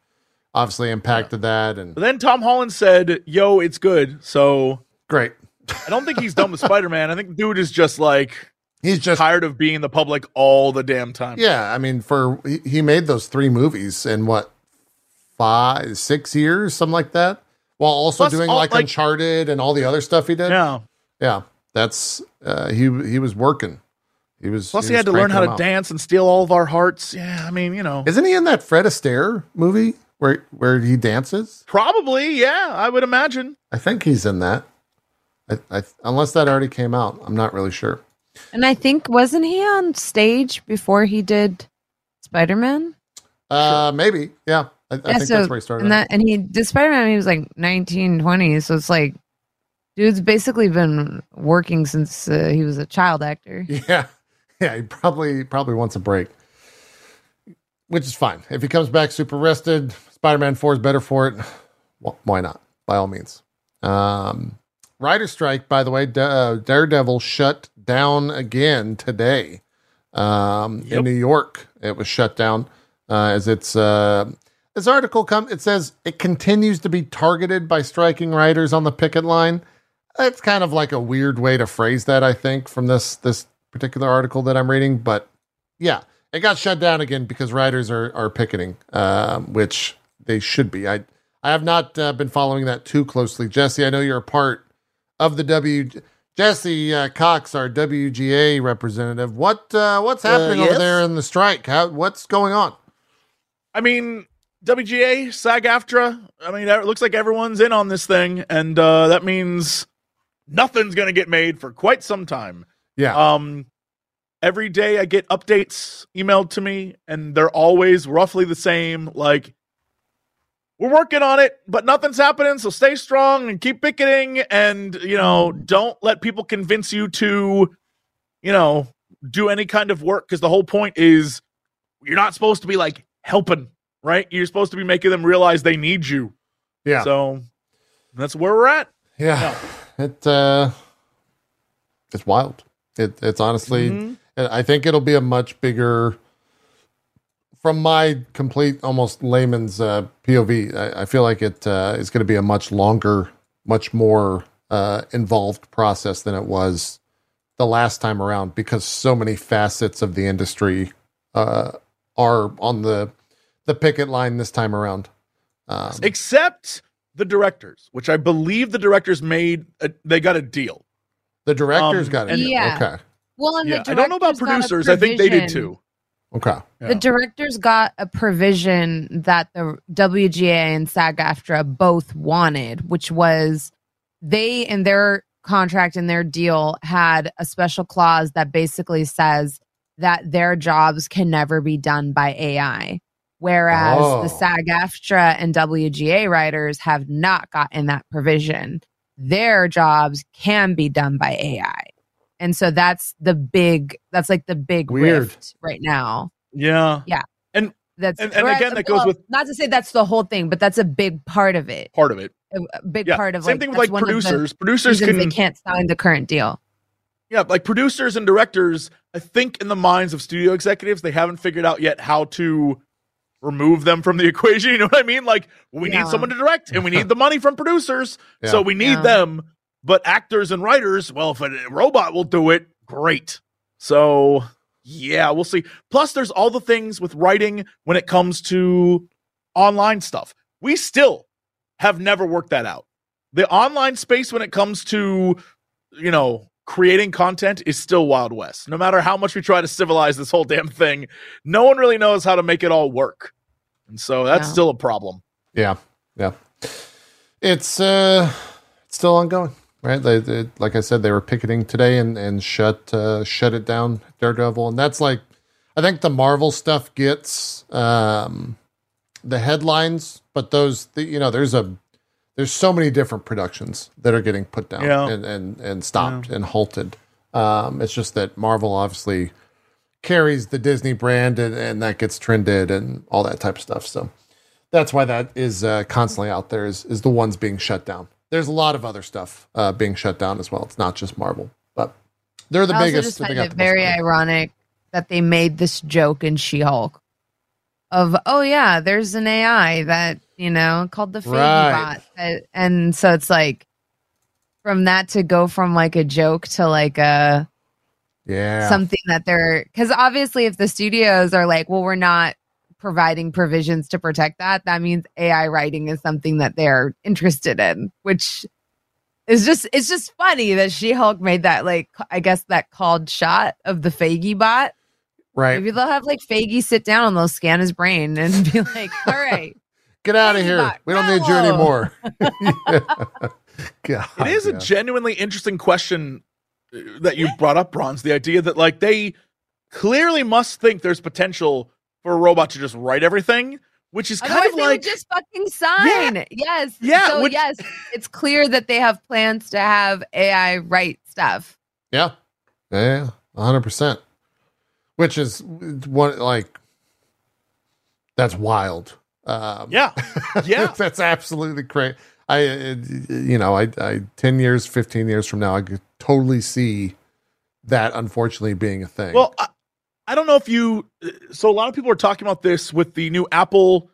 obviously impacted that. And But then Tom Holland said, "Yo, it's good." So great. I don't think he's done with Spider Man. I think dude is just like He's just tired of being in the public all the damn time. Yeah, I mean, for he, he made those three movies in what five, six years, something like that, while also Plus doing all- like, like- Uncharted and all the other stuff he did. yeah. Yeah, that's uh, he he was working. He was. Plus, he, was had to learn how to out. dance and steal all of our hearts. Yeah, I mean, you know, Isn't he in that Fred Astaire movie where where he dances? probably. Yeah, I would imagine. I think he's in that. I, I, unless that already came out, I'm not really sure. And I think wasn't he on stage before he did Spider Man? Uh, maybe. Yeah, I, I think that's where he started. And that and he did Spider Man. He was like 19, 20. So it's like, dude's basically been working since uh, he was a child actor. (laughs) Yeah, yeah, he probably probably wants a break, which is fine. If he comes back super rested, Spider Man Four is better for it. Well, why not? By all means. Um, Writer strike, by the way, Da- uh, Daredevil shut down again today um, Yep. in New York. It was shut down uh, as it's. Uh, this article come. It says it continues to be targeted by striking writers on the picket line. It's kind of like a weird way to phrase that, I think, from this this particular article that I'm reading. But yeah, it got shut down again because writers are are picketing, um, which they should be. I I have not uh, been following that too closely, Jesse. I know you're a part of the W. Jesse uh, Cox, our WGA representative. What uh, what's happening over yes? there in the strike? How what's going on? I mean, WGA, SAG AFTRA. I mean, it looks like everyone's in on this thing, and uh, that means nothing's going to get made for quite some time. Yeah, Um, every day I get updates emailed to me, and they're always roughly the same. Like, we're working on it, but nothing's happening. So stay strong and keep picketing, and you know, don't let people convince you to, you know, do any kind of work because the whole point is you're not supposed to be like helping, right? You're supposed to be making them realize they need you. yeah, So that's where we're at. yeah. It uh, it's wild. It it's honestly. Mhm. And I think it'll be a much bigger, from my complete, almost layman's uh, POV. I, I feel like it uh, is going to be a much longer, much more uh, involved process than it was the last time around because so many facets of the industry uh, are on the the picket line this time around. Um, except the directors, which I believe the directors made. A, they got a deal. the directors um, got it. and- Yeah. Okay. Well, and Yeah, the I don't know about directors got a producers. I think they did too. Okay. Yeah. The directors got a provision that the WGA and SAG AFTRA both wanted, which was they in their contract and their deal had a special clause that basically says that their jobs can never be done by AI. Whereas Oh. the SAG AFTRA and WGA writers have not gotten that provision. Their jobs can be done by AI. And so that's the big, that's like the big Weird. rift right now. Yeah. Yeah. And that's And- and again, that goes with- not to say that's the whole thing, but that's a big part of it. Part of it. A, a big Yeah. part of Same like, thing with like one of the producers. Producers can they can't sign the current deal. Yeah, like producers and directors, I think in the minds of studio executives, they haven't figured out yet how to remove them from the (laughs) equation. You know what I mean? Like we Yeah. need someone to direct and we need the money from producers. Yeah. So we need Yeah. them. But actors and writers, well, if a robot will do it, great. So yeah, we'll see. Plus, there's all the things with writing when it comes to online stuff. We still have never worked that out. The online space when it comes to, you know, creating content is still Wild West. No matter how much we try to civilize this whole damn thing, no one really knows how to make it all work. And so that's No. still a problem. Yeah, yeah. It's uh, it's still ongoing, right? They, they, like I said, they were picketing today and and shut uh, shut it down, Daredevil, and that's like, I think the Marvel stuff gets um, the headlines, but those, the, you know, there's a there's so many different productions that are getting put down Yeah. and and and stopped and halted. Um, it's just that Marvel obviously carries the Disney brand and, and that gets trended and all that type of stuff. So that's why that is uh, constantly out there is, is the ones being shut down. There's a lot of other stuff uh, being shut down as well. It's not just Marvel, but they're the I biggest. just find it very ironic that they made this joke in She-Hulk of, oh yeah, there's an AI that you know, called the Feige Right. bot. And so it's like from that to go from like a joke to like a Yeah. something that they're because obviously if the studios are like, well, we're not providing provisions to protect that, that means AI writing is something that they're interested in, which is just it's just funny that She Hulk made that like I guess that called shot of the Feige bot. right. Maybe they'll have like Feige sit down and they'll scan his brain (laughs) and be like, all right. (laughs) Get out of here. bot, We don't need you go. anymore. (laughs) God, It is yeah. a genuinely interesting question that you brought up, Bronze. The idea that like they clearly must think there's potential for a robot to just write everything, which is kind Otherwise, of they like just fucking sign. Yes. Yeah, So which- yes, it's clear that they have plans to have AI write stuff. Yeah. Yeah. hundred percent. Which is one like that's wild. Um, yeah, (laughs) yeah. that's absolutely crazy. I, uh, uh, you know, I, I, ten years, fifteen years from now, I could totally see that. Unfortunately, being a thing. Well, I, I don't know if you. Uh, so a lot of people are talking about this with the new Apple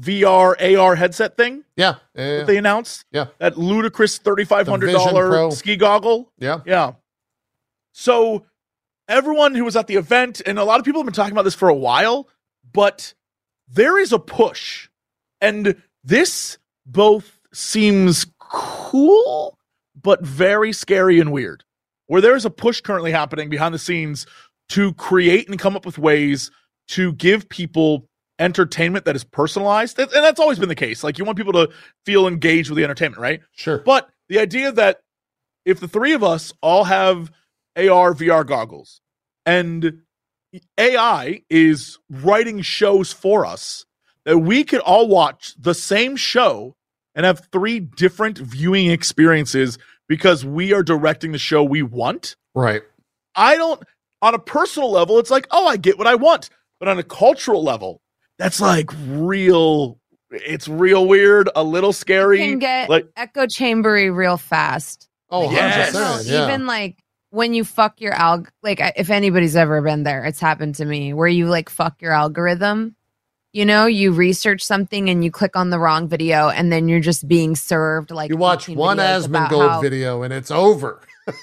VR AR headset thing yeah, yeah, that they announced. Yeah. that ludicrous thirty five hundred The Vision Pro. dollar ski goggle. yeah. Yeah. So everyone who was at the event, and a lot of people have been talking about this for a while, but there is a push. And this both seems cool, but very scary and weird. Where there is a push currently happening behind the scenes to create and come up with ways to give people entertainment that is personalized. And that's always been the case. Like you want people to feel engaged with the entertainment, right? Sure. But the idea that if the three of us all have AR, VR goggles, and AI is writing shows for us, that we could all watch the same show and have three different viewing experiences because we are directing the show we want. Right. I don't, on a personal level, it's like, oh, I get what I want. But on a cultural level, that's like real, it's real weird, a little You scary. can get like- echo chambery real fast. Oh, Like, 100 Yes. you know, percent. Yeah. Even like when you fuck your alg, like if anybody's ever been there, it's happened to me where you like fuck your algorithm. You know, you research something and you click on the wrong video, and then you're just being served like you watch one Asmongold how- video and it's over. (laughs)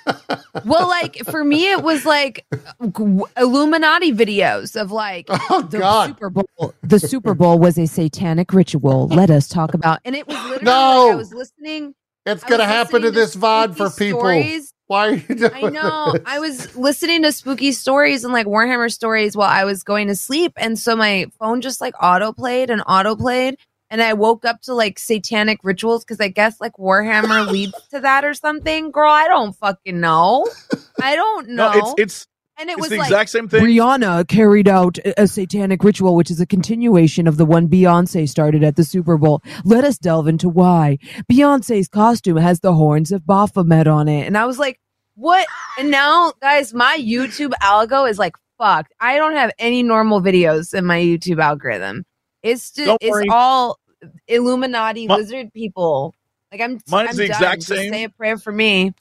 Well, like for me, it was like g- Illuminati videos of like (laughs) Oh the God. Super Bowl. The Super Bowl was a satanic ritual. Let us talk about, and it was (laughs) literally No. like I was listening. It's gonna happen to this VOD for people. stories. Why are you doing I know. this? I was listening to spooky stories and like Warhammer stories while I was going to sleep. And so my phone just like auto played and auto played. And I woke up to like satanic rituals because I guess like Warhammer leads to that or something. Girl, I don't fucking know. I don't know. (laughs) no, it's, it's, and it it's was the like, exact same thing. Rihanna carried out a a satanic ritual, which is a continuation of the one Beyonce started at the Super Bowl. Let us delve into why. Beyonce's costume has the horns of Baphomet on it. and I was like, what? And now, guys, my YouTube algo is like fucked. I don't have any normal videos in my YouTube algorithm. It's just, Don't it's worry. all Illuminati My- lizard people. Like I'm, Mine's I'm the done. exact Just same. Say a prayer for me.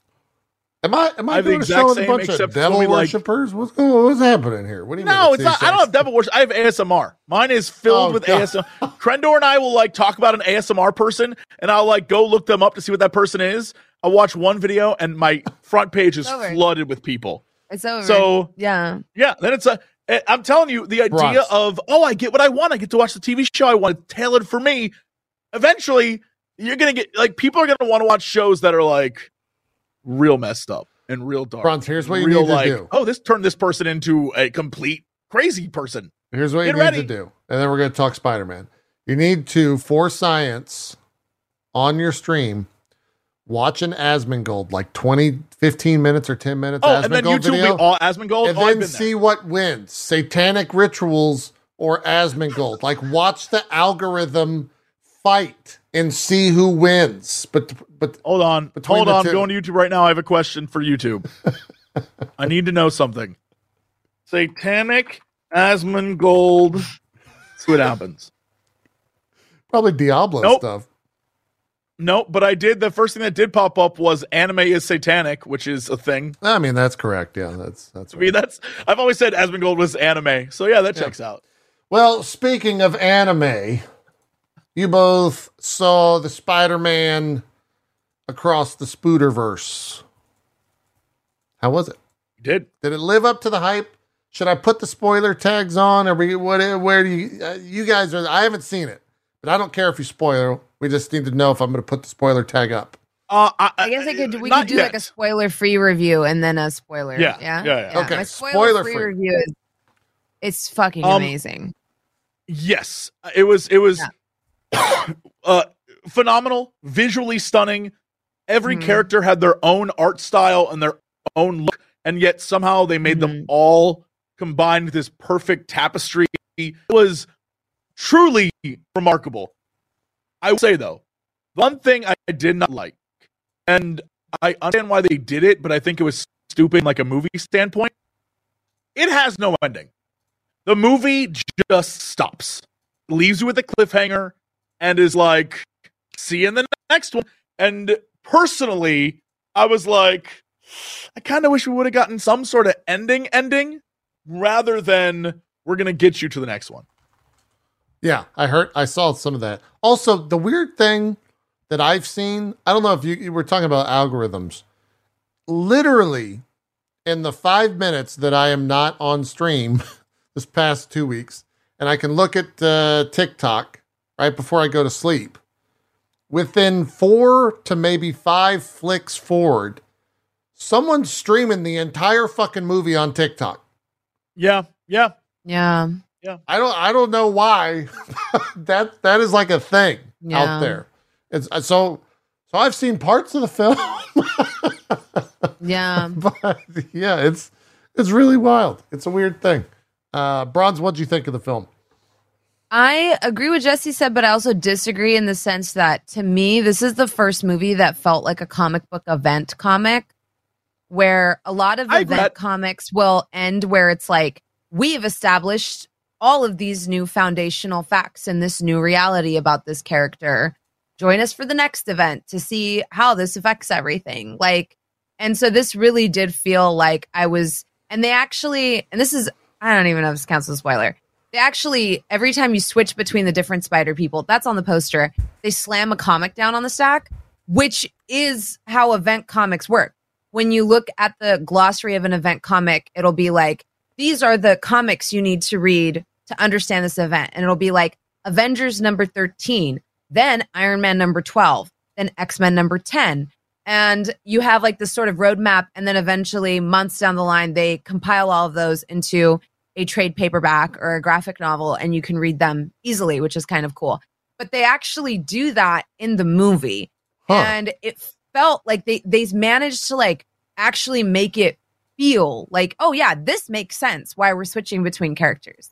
Am I am I I the doing a exact show with a same, bunch of devil only, like- worshippers? What's going what's happening here? What do you mean? no, it's not. I don't have devil worship. I have ASMR. Mine is filled Oh, with God. ASMR. (laughs) Krendor and I will like talk about an ASMR person, and I'll like go look them up to see what that person is. I'll watch one video, and my front page is flooded with people. It's over. So yeah, yeah, then it's a. eh, I'm telling you, the idea Bronze. of oh, I get what I want. I get to watch the TV show I want tailored for me. Eventually, you're gonna get like people are gonna want to watch shows that are like real messed up and real dark. Bronze, here's what you real need to like, do. oh, this turned this person into a complete crazy person. Here's what you need ready. to do. And then we're going to talk Spider Man. You need to, for science, on your stream, watch an Asmongold, like 20, 15 minutes or 10 minutes Oh, and then YouTube video. all Asmongold. and oh, then see what wins satanic rituals or Asmongold. like, watch the algorithm fight and see who wins. But, but. Hold on, hold on. I'm Going to YouTube right now. I have a question for YouTube. (laughs) I need to know something. Satanic Asmongold. See what happens. probably Diablo Nope. stuff. No, but I did. The first thing that did pop up was anime is satanic, which is a thing. I mean, that's correct. Yeah, that's, that's I mean, that's I've always said Asmongold was anime, so yeah, that Yeah. checks out. Well, speaking of anime, you both saw the Spider-Man across the Spooderverse. How was it? You did. Did it live up to the hype? Should I put the spoiler tags on, or we, what? Where do you? Uh, you guys are. I haven't seen it, but I don't care if you spoiler. We just need to know if I'm going to put the spoiler tag up. Uh, I, I guess I could. We could do yet. like a spoiler-free review and then a spoiler. Yeah, yeah, yeah, yeah. Okay, My spoiler-free. spoiler-free review is it's fucking Um, amazing. Yes, it was. It was (coughs) uh, phenomenal, visually stunning. Every Mhm. character had their own art style and their own look, and yet somehow they made them Mhm. all combined this perfect tapestry. It was truly remarkable. I will say though, one thing I did not like, and I understand why they did it, but I think it was stupid, like a movie standpoint. It has no ending. The movie just stops, leaves you with a cliffhanger, and is like, "See you in the next one." And personally, I was like, I kind of wish we would have gotten some sort of ending, ending, rather than we're gonna get you to the next one. Yeah, I heard. I saw some of that. Also, the weird thing that I've seen. I don't know if you, you were talking about algorithms. Literally, in the five minutes that I am not on stream (laughs) this past two weeks, and I can look at uh, TikTok right before I go to sleep. Within four to maybe five flicks forward, someone's streaming the entire fucking movie on TikTok. Yeah, yeah. Yeah, yeah. I don't I don't know why (laughs) that that is like a thing Yeah. out there. It's uh, so so I've seen parts of the film, (laughs) yeah. but yeah, it's it's really wild. It's a weird thing. Uh Bronze, what do you think of the film? I agree with Jesse said, but I also disagree in the sense that to me, this is the first movie that felt like a comic book event comic, where a lot of I event comics will end where it's like, we've established all of these new foundational facts and this new reality about this character. Join us for the next event to see how this affects everything. Like, and so this really did feel like I was, and they actually, and this is, I don't even know if this counts as a spoiler actually every time you switch between the different spider people that's on the poster they slam a comic down on the stack which is how event comics work. When you look at the glossary of an event comic it'll be like these are the comics you need to read to understand this event. And it'll be like avengers number 13 then iron man number 12 then x-men number 10 and you have like this sort of roadmap and then eventually months down the line they compile all of those into a trade paperback or a graphic novel and you can read them easily, which is kind of cool. But they actually do that in the movie. Huh. And it felt like they they managed to like actually make it feel like, oh yeah, this makes sense why we're switching between characters.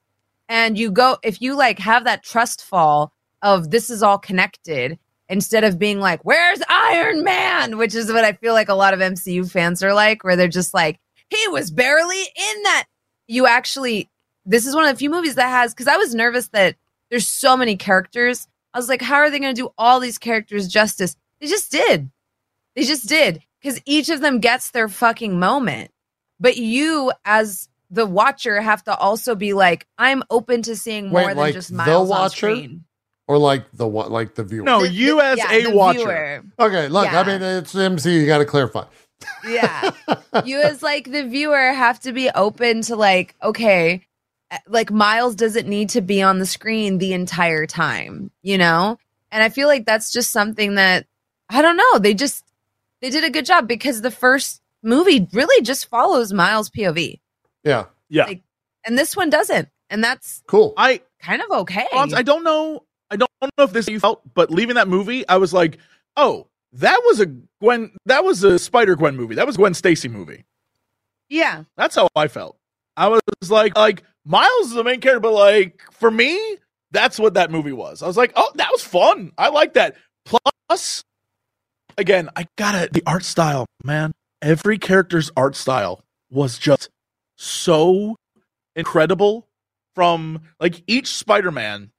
And you go if you like have that trust fall of this is all connected instead of being like, where's Iron Man? Which is what I feel like a lot of MCU fans are like, where they're just like, he was barely in that you actually this is one of the few movies that has because I was nervous that there's so many characters. I was like, how are they going to do all these characters justice? They just did. They just did because each of them gets their fucking moment. But you, as the watcher, have to also be like, I'm open to seeing more Wait, than like just the Miles on watcher? screen. Or like the what like the viewer? No, The- the- you as yeah, a watcher. viewer. Okay, look, I mean it's MC, you gotta clarify. Yeah you as like the viewer have to be open to like okay uh, like miles doesn't need to be on the screen the entire time you know and i feel like that's just something that i don't know they just they did a good job because the first movie really just follows miles pov Yeah. Yeah. Like- and this one doesn't and that's Cool. I kind of okay I don't know. I don't know if this you felt, but leaving that movie, I was like, oh, that was a Gwen. That was a Spider Gwen movie. That was Gwen Stacy movie. yeah That's how I felt. I was like, like Miles is the main character, but like for me, that's what that movie was. I was like, oh, that was fun. I like that. Plus, again, I gotta the art style, man. Every character's art style was just so incredible. From like each Spider-Man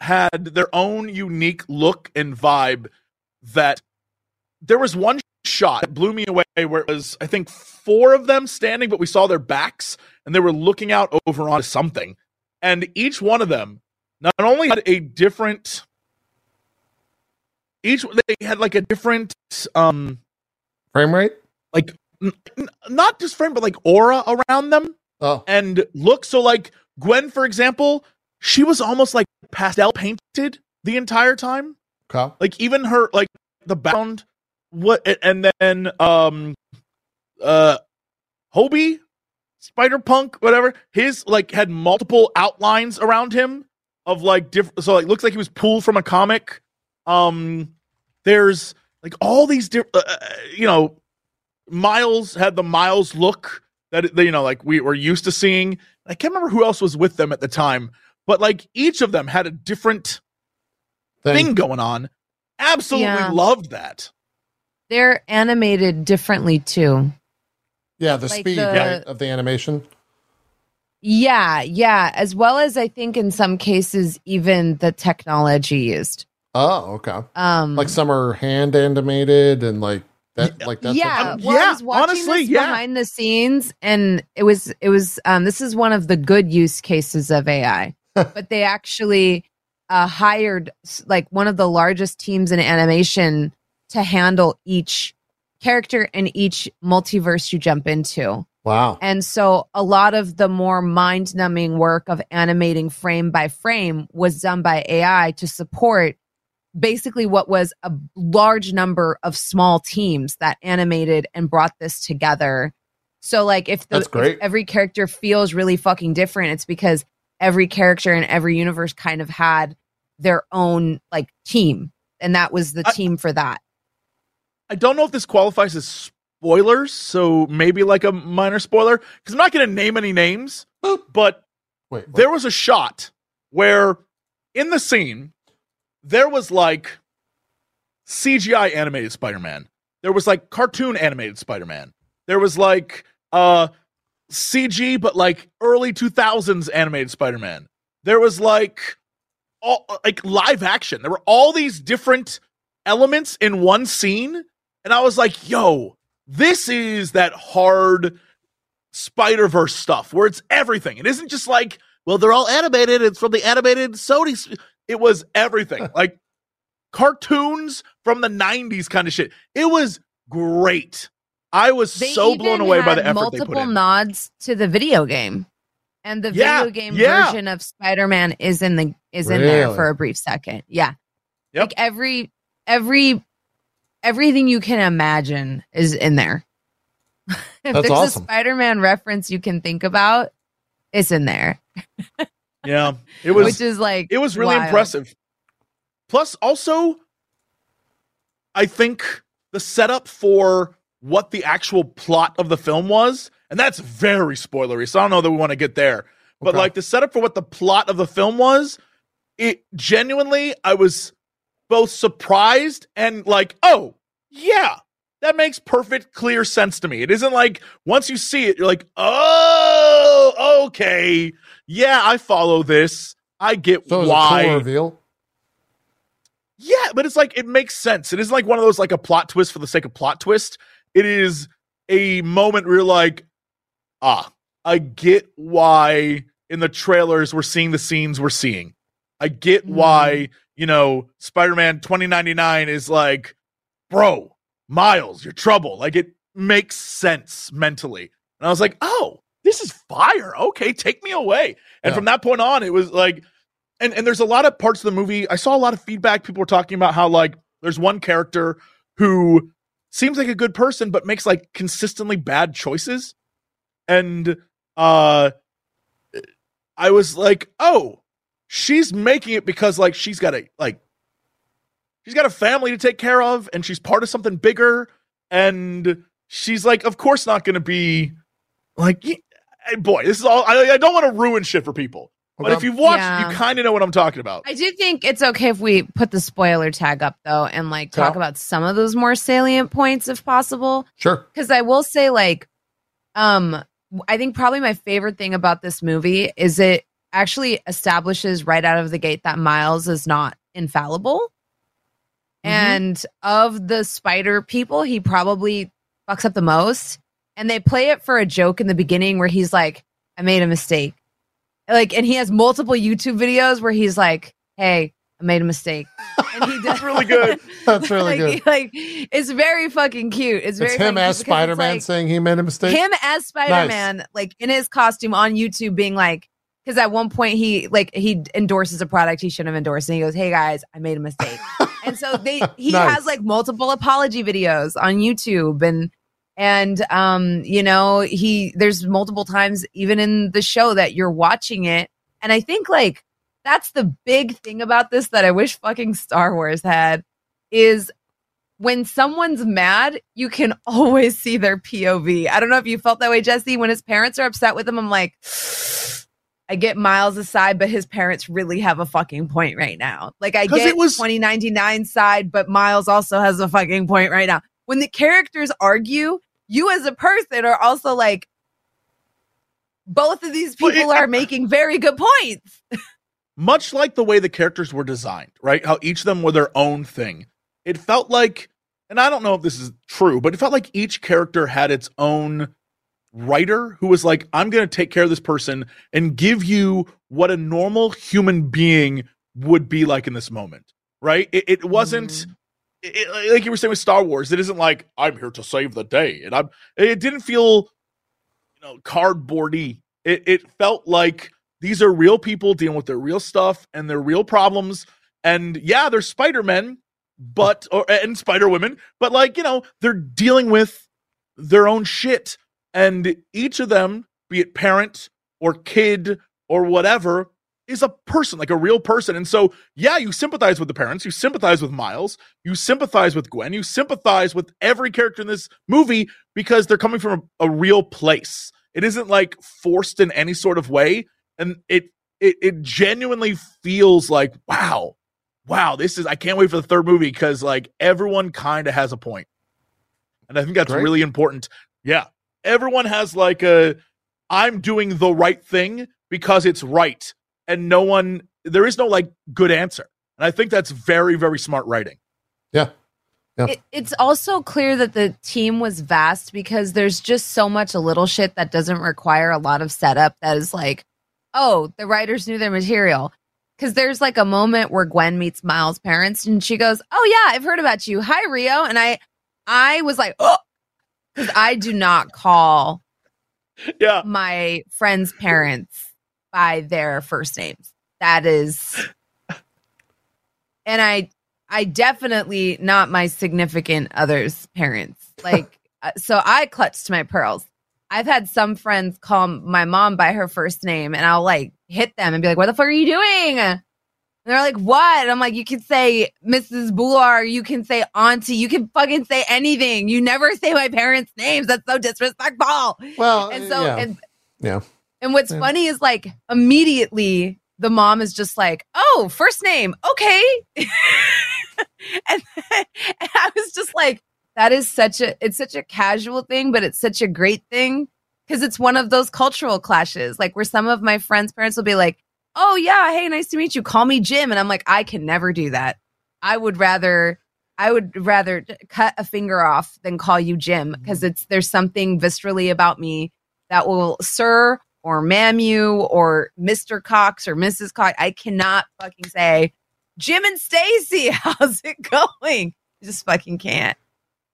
had their own unique look and vibe that there was one shot that blew me away where it was I think four of them standing, but we saw their backs and they were looking out over onto something. And each one of them not only had a different each they had like a different um Frame rate? like n- n- not just frame but like aura around them Oh, and look so like Gwen for example she was almost like pastel painted the entire time like even her like the bound what and then um uh Hobie Spider Punk whatever his like had multiple outlines around him of like different so like looks like he was pulled from a comic. Um there's like all these different uh, uh, you know Miles had the Miles look that you know like we were used to seeing. I can't remember who else was with them at the time but like each of them had a different Thing. thing going on. Absolutely Yeah. loved that. They're animated differently too. Yeah, the Like speed the- right, of the animation. Yeah, yeah. As well as I think in some cases even the technology used. Oh, okay. Um Like some are hand animated and like that, like that. yeah, well, yeah, I was watching honestly, this yeah. behind the scenes, and it was it was um, this is one of the good use cases of AI. (laughs) but they actually uh, hired like one of the largest teams in animation to handle each character and each multiverse you jump into. Wow. And so a lot of the more mind numbing work of animating frame by frame was done by AI to support basically what was a large number of small teams that animated and brought this together. So like if, the, That's great. if every character feels really fucking different, it's because every character in every universe kind of had their own like team. And that was the I- team for that. I don't know if this qualifies as spoilers, so maybe like a minor spoiler because I'm not going to name any names, but Wait, wait. there was a shot where in the scene there was like CGI animated Spider-Man. There was like cartoon animated Spider-Man. There was like uh CG but like early 2000s animated Spider-Man. There was like all like live action. There were all these different elements in one scene and I was like, "Yo, this is that hard Spider-Verse stuff where it's everything. It isn't just like, well, they're all animated. It's from the animated Sony. It was everything. (laughs) like cartoons from the 90s kind of shit. It was great. I was They so blown away by the effort they multiple put in. nods to the video game. And the Yeah, video game yeah. version of Spider-Man is in the is in there for a brief second. Yeah. Yep. Like every every everything you can imagine is in there. (laughs) if That's there's awesome. a Spider-Man reference you can think about, it's in there. yeah. (laughs) It was which is like it was really wild. impressive. Plus, also, I think the setup for what the actual plot of the film was, and that's very spoilery, so I don't know that we want to get there. But Okay. like the setup for what the plot of the film was, it genuinely, I was both surprised and like, oh, yeah, that makes perfect, clear sense to me. It isn't like once you see it, you're like, oh, okay, yeah, I follow this. I get so why. cool reveal. Yeah, but it's like it makes sense. It isn't like one of those like a plot twist for the sake of plot twist. It is a moment where you're like, ah, I get why in the trailers we're seeing the scenes we're seeing. I get why, you know, Spider-Man 2099 is like, bro, Miles, you're trouble. Like it makes sense mentally. And I was like, oh, this is fire. Okay, take me away. And Yeah. from that point on, it was like, and and there's a lot of parts of the movie. I saw a lot of feedback. People were talking about how like there's one character who seems like a good person but makes like consistently bad choices. And uh I was like, "Oh, she's making it because like she's got a like she's got a family to take care of and she's part of something bigger and she's like of course not to be like hey, boy, this is all I, I don't want to ruin shit for people. But Okay. if you've watched, Yeah. you kind of know what I'm talking about. I do think it's okay if we put the spoiler tag up though and like talk Yeah. about some of those more salient points if possible. Sure. because I will say, like, um, I think probably my favorite thing about this movie is it actually establishes right out of the gate that Miles is not infallible. Mhm. And of the spider people, he probably fucks up the most. And they play it for a joke in the beginning where he's like, I made a mistake. Like, and he has multiple YouTube videos where he's like, Hey, I made a mistake. and he (laughs) does That's really good. (laughs) That's really like, good. Like it's very fucking cute. It's very It's him as Spider Man like- saying he made a mistake. him as spider-man like in his costume on youtube being like because at one point he like he endorses a product he shouldn't have endorsed and he goes hey guys i made a mistake (laughs) and so they he Nice. has like multiple apology videos on youtube and and um you know he there's multiple times even in the show that you're watching it and i think like that's the big thing about this that i wish fucking star wars had is when someone's mad, you can (laughs) always see their POV. I don't know if you felt that way, Jesse. When his parents are upset with him, I'm like, (sighs) I get Miles aside, but his parents really have a fucking point right now. Like I get it was- 2099 side, but Miles also has a fucking point right now. When the characters argue, you as a person are also like, both of these people are making very good points. (laughs) much like the way the characters were designed, right? How each of them were their own thing. It felt like, and I don't know if this is true, but it felt like each character had its own writer who was like, I'm going to take care of this person and give you what a normal human being would be like in this moment, right? It, it wasn't. It, it- like you were saying with Star Wars, it isn't like I'm here to save the day, and I'm. It didn't feel, you know, cardboardy. It it felt like these are real people dealing with their real stuff and their real problems. And yeah, they're Spider Men, but or and Spider Women, but like you know, they're dealing with their own shit. And each of them, be it parent or kid or whatever, is a person, like a real person. And so, yeah, you sympathize with the parents, you sympathize with Miles, you sympathize with Gwen, you sympathize with every character in this movie because they're coming from a, a real place. It isn't like forced in any sort of way. And it it it genuinely feels like, wow, wow, this is I can't wait for the third movie because like everyone kind of has a point. And I think that's Great. really important. Yeah. Everyone has like a I'm doing the right thing because it's right. And no one there is no like good answer. And I think that's very, very smart writing. Yeah. Yep. It, it's also clear that the team was vast because there's just so much little shit that doesn't require a lot of setup that is like, oh, the writers knew their material. Because there's like a moment where Gwen meets Miles' parents and she goes, Oh yeah, I've heard about you. Hi, Rio. And I I was like, oh, because I do not call (laughs) Yeah. my friends' parents by their first names. That is (laughs) and I I definitely not my significant other's parents. (laughs) Like uh, so I clutched my pearls. I've had some friends call my mom by her first name and I'll like hit them and be like, "What the fuck are you doing?" And they're like, "What?" And I'm like, "You can say Mrs. Boular, you can say Auntie, you can fucking say anything. You never say my parents' names. That's so disrespectful." Well, and so yeah. and Yeah. And what's Yeah. funny is like immediately the mom is just like, "Oh, first name, okay," (laughs) and, and I was just like, "That is such a it's such a casual thing, but it's such a great thing because it's one of those cultural clashes, like where some of my friends' parents will be like." Oh yeah, hey, nice to meet you. Call me Jim, and I'm like, I can never do that. I would rather I would rather cut a finger off than call you Jim because mm-hmm. it's there's something viscerally about me that will sir or ma'am you or Mr. Cox or Mrs. Cox. I cannot fucking say Jim and Stacy. (laughs) How's it going? I just fucking can't.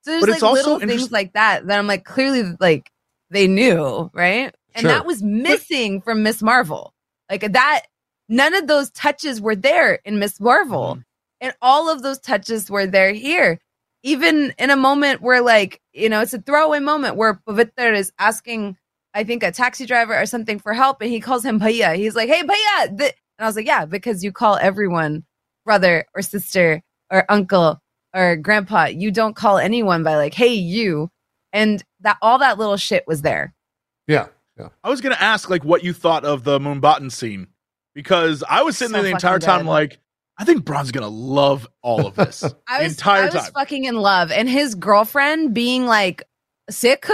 So there's But like it's also little things like that that I'm like clearly like they knew, right? And Sure. that was missing from Miss Marvel. Like that none of those touches were there in Miss Marvel. Mm-hmm. And all of those touches were there here. Even in a moment where, like, you know, it's a throwaway moment where Pavitra is asking, I think, a taxi driver or something for help, and he calls him bhaiya. He's like, hey, bhaiya. And I was like, yeah, because you call everyone brother or sister or uncle or grandpa. You don't call anyone by, like, hey, you. And that all that little shit was there. yeah. I was gonna ask like what you thought of the Mumbattan scene because I was sitting So there the entire fucking time good. like I think Bron's gonna love all of this (laughs) I the was, entire I was time. fucking in love. And his girlfriend being like Sikh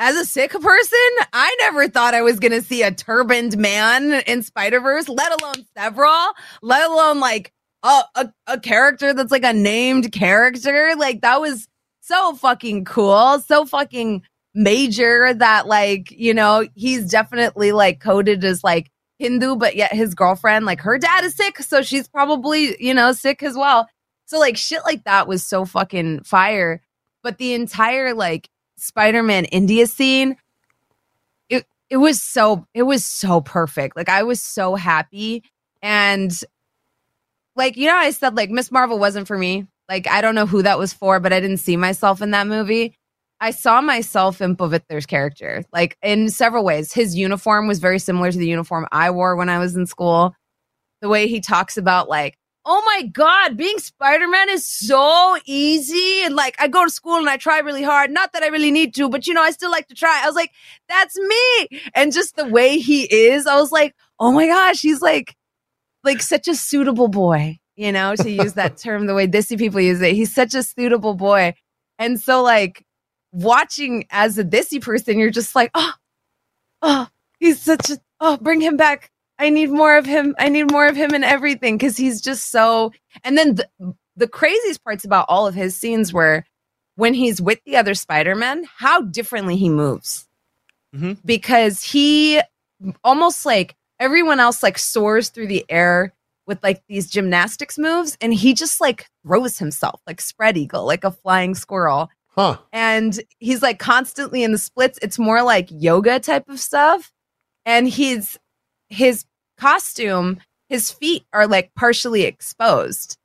as a Sikh person, I never thought I was gonna see a turbaned man in Spider Verse, let alone several, let alone like a, a a character that's like a named character. Like that was so fucking cool, so fucking major that like you know he's definitely like coded as like Hindu, but yet his girlfriend, like her dad is Sikh, so she's probably, you know, Sikh as well. So like shit like that was so fucking fire. But the entire like Spider-Man India scene, it it was so it was so perfect. Like I was so happy. And like, you know, I said like Miss Marvel wasn't for me. Like I don't know who that was for, but I didn't see myself in that movie. I saw myself in Pavitr's character, like in several ways. His uniform was very similar to the uniform I wore when I was in school. The way he talks about like oh my god being spider-man is so easy. And like i go to school and i try really hard. Not that i really need to but you know i still like to try. I was like that's me. And just the way he is i was like oh my gosh he's like like such a suitable boy you know to use that (laughs) term the way desi people use it. He's such a suitable boy. And so like watching as a desi person you're just like oh oh he's such a oh bring him back I need more of him. I need more of him in everything because he's just so. And then the, the craziest parts about all of his scenes were when he's with the other Spider Man, how differently he moves. Mhm. Because he almost like everyone else like soars through the air with like these gymnastics moves, and he just like throws himself like spread eagle, like a flying squirrel Huh. and he's like constantly in the splits. It's more like yoga type of stuff. And he's his costume, his feet are like partially exposed.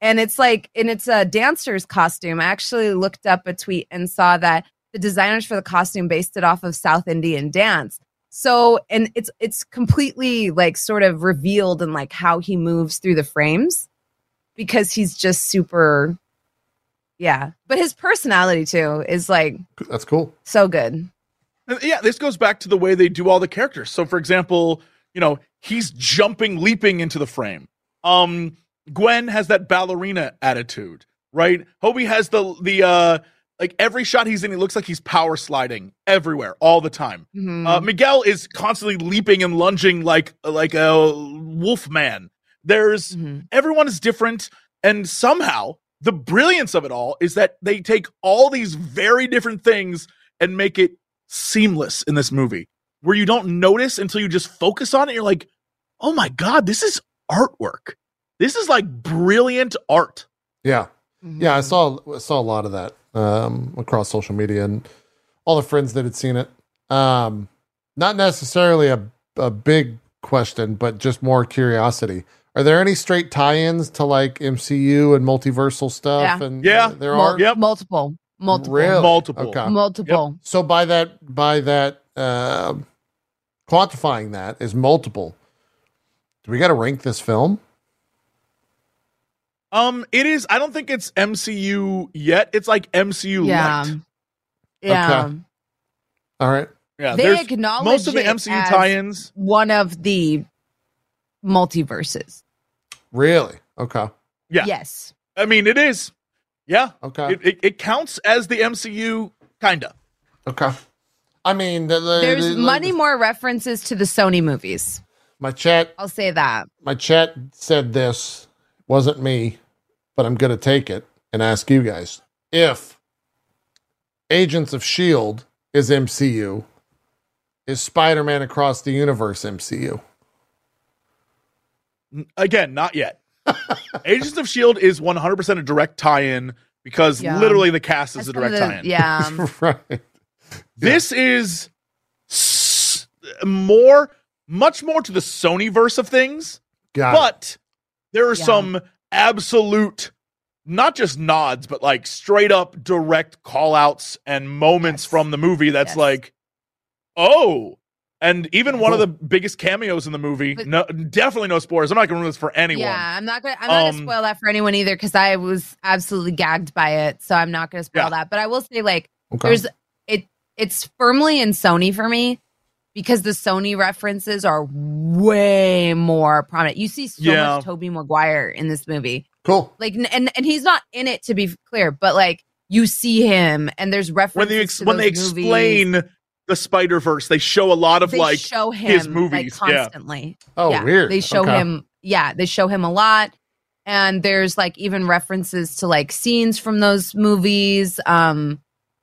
And it's like, and it's a dancer's costume. I actually looked up a tweet and saw that the designers for the costume based it off of South Indian dance. So, and it's it's completely like sort of revealed in like how he moves through the frames because he's just super yeah. But his personality too is like That's cool. so good. And yeah, this goes back to the way they do all the characters. So, for example, you know, he's jumping, leaping into the frame. Um, Gwen has that ballerina attitude, right? Hobie has the the uh like every shot he's in, he looks like he's power sliding everywhere all the time. Mhm. Uh, Miguel is constantly leaping and lunging like like a wolf man. There's Mhm. everyone is different, and somehow the brilliance of it all is that they take all these very different things and make it seamless in this movie, where you don't notice until you just focus on it. You're like, oh my god, this is artwork. This is like brilliant art. Yeah. Yeah, I saw I saw a lot of that um, across social media and all the friends that had seen it. Um, not necessarily a a big question, but just more curiosity. Are there any straight tie-ins to like MCU and multiversal stuff? Yeah. And Yeah. uh, there Mul- are. Yep. multiple, multiple, Really? Multiple. Okay. multiple. So by that by that uh, quantifying that is multiple. Do we got to rank this film? Um, it is. I don't think it's MCU yet. It's like MCU Yeah, light. yeah. Okay. All right. Yeah, They acknowledge most of the MCU tie-ins. One of the multiverses. Really? Okay. Yeah. Yes. I mean, it is. Yeah, Okay. it, it, it counts as the MCU, kinda. okay. I mean, the, the, There's the- many more references to the Sony movies. My chat, I'll say that. my chat said this wasn't me, but I'm gonna take it and ask you guys if Agents of Shield is MCU, is Spider-Man Across the Universe MCU? Again, not yet. (laughs) Agents of Shield is 100% a direct tie-in because Yeah. literally the cast is That's a direct tie-in. Yeah. (laughs) right. This is s- more, much more to the Sony verse of things, Got it. but there are Yeah. some absolute, not just nods, but like straight up direct call outs and moments Yes. from the movie that's Yes. like, oh. And even one of the biggest cameos in the movie, But- no, definitely no spoilers. I'm not going to ruin this for anyone. Yeah, I'm not gonna. I'm not Um, gonna spoil that for anyone either because I was absolutely gagged by it. So I'm not gonna spoil Yeah. that. But I will say, like, Okay. there's it. It's firmly in Sony for me because the Sony references are way more prominent. You see so Yeah. much Tobey Maguire in this movie, cool. like, and and he's not in it to be clear, but like you see him, and there's references When references they ex- to when they those movies. explain the Spider Verse, they show a lot of they like show him his movies, like yeah. constantly. Oh, yeah, weird. They show Okay. him, yeah, they show him a lot. And there's like even references to like scenes from those movies. Um,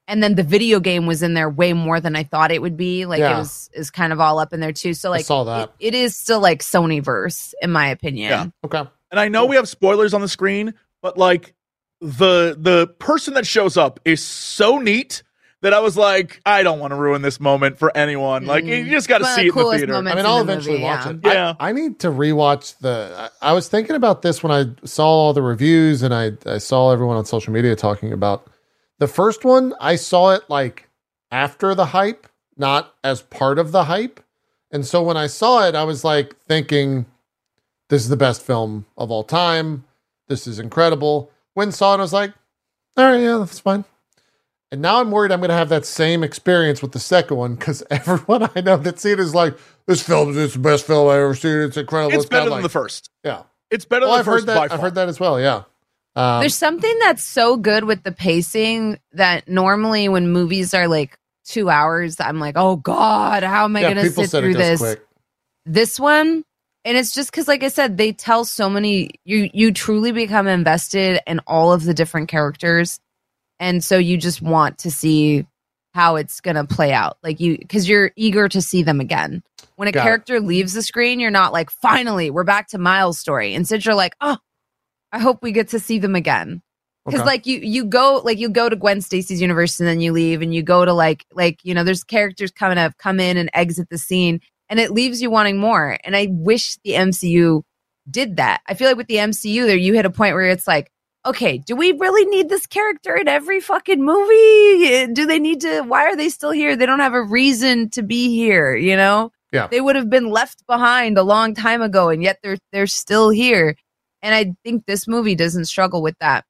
and then the video game was in there way more than I thought it would be. Like Yeah. it was is kind of all up in there too. So I like saw that. It, it is still like Sony verse, in my opinion. Yeah. Okay. And I know we have spoilers on the screen, but like the the person that shows up is so neat that I was like, I don't want to ruin this moment for anyone. Like you Mm. just got to One see it in the theater. I mean, I'll the eventually movie, watch yeah. it. Yeah. I, I need to rewatch the. I, I was thinking about this when I saw all the reviews and I, I saw everyone on social media talking about the first one. I saw it like after the hype, not as part of the hype. And so when I saw it, I was like thinking, this is the best film of all time. This is incredible. When saw it, I was like, all right, yeah, that's fine. And now I'm worried I'm going to have that same experience with the second one because (laughs) everyone I know that's seen it is like, this film is the best film I've ever seen. It's incredible. It's better than like- the first. Yeah. It's better Well, than I've the heard that. I've heard that as well. Yeah. Um, There's something that's so good with the pacing that normally when movies are like two hours, I'm like, oh God, how am I yeah, going to sit through it this? quick. This one, and it's just because, like I said, they tell so many. You you truly become invested in all of the different characters, and so you just want to see how it's going to play out. Like you, because you're eager to see them again. When a Got it. character leaves the screen, you're not like, finally, we're back to Miles' story. Instead, you're like, oh, I hope we get to see them again because Okay. like you you go like you go to Gwen Stacy's universe and then you leave and you go to like like you know there's characters kind of come in and exit the scene and it leaves you wanting more and I wish the MCU did that. I feel like with the MCU there you hit a point where it's like okay, do we really need this character in every fucking movie? Eh, do they need to why are they still here? They don't have a reason to be here, you know? Yeah. They would have been left behind a long time ago and yet they're they're still here. And I think this movie doesn't struggle with that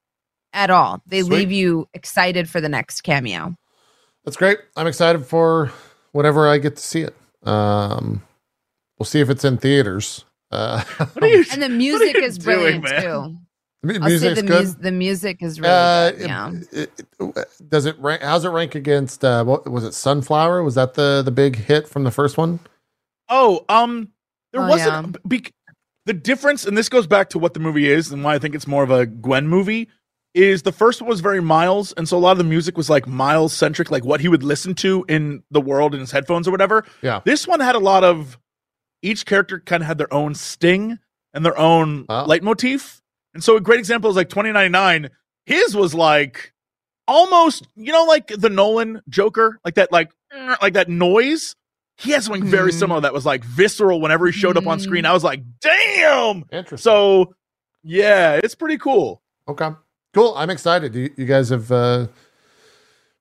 at all. They Sweet. leave you excited for the next cameo. That's great. I'm excited for whenever I get to see it. Um, we'll see if it's in theaters. Uh, (laughs) What are you? And the what are music you is doing, brilliant man? too. the mu- I'll say music's the, good. mus- the music is really Uh, good. Yeah. it- it- does it rank? How's it rank against? Uh, what was it? Sunflower? Was that the the big hit from the first one? Oh, um, there Oh, wasn't be, the difference, and this goes back to what the movie is and why I think it's more of a Gwen movie. Is the first one was very Miles, and so a lot of the music was like Miles centric, like what he would listen to in the world in his headphones or whatever. Yeah. This one had a lot of each character kind of had their own sting and their own Wow. leitmotif. And so a great example is like 2099. His was like almost, you know, like the Nolan Joker, like that, like, like that noise. He has something very Mhm. similar that was like visceral whenever he showed up on screen. I was like, damn. Interesting. So, yeah, it's pretty cool. Okay. Cool. I'm excited. You, you guys have uh,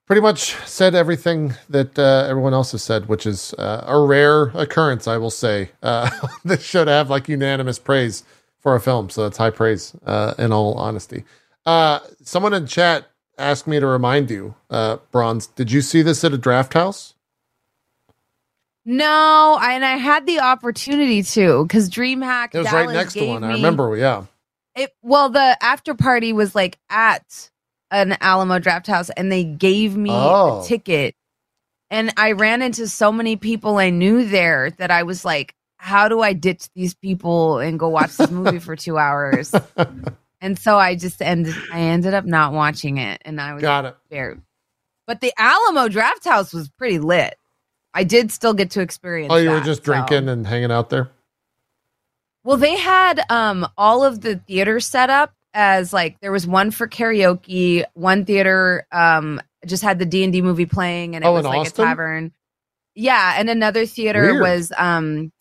pretty much said everything that uh, everyone else has said, which is uh, a rare occurrence, I will say. Uh, (laughs) this should have like unanimous praise for a film. So that's high praise, uh, in all honesty. Uh, someone in chat asked me to remind you, uh, Bronze, did you see this at a draft house? No, and I had the opportunity to because DreamHack It was Dallas right next to one. I remember. Yeah. It well, the after party was like at an Alamo Drafthouse, and they gave me Oh. a ticket. And I ran into so many people I knew there that I was like, "How do I ditch these people and go watch this movie for two hours?" (laughs) And so I just ended. I ended up not watching it, and I was Got it. there. But the Alamo Drafthouse was pretty lit. I did still get to experience. Oh, you were that, just so. drinking and hanging out there? Well, they had um all of the theaters set up as like there was one for karaoke, one theater um just had the D and D movie playing, and it Oh, was like Austin? a tavern. Yeah, and another theater Weird. was um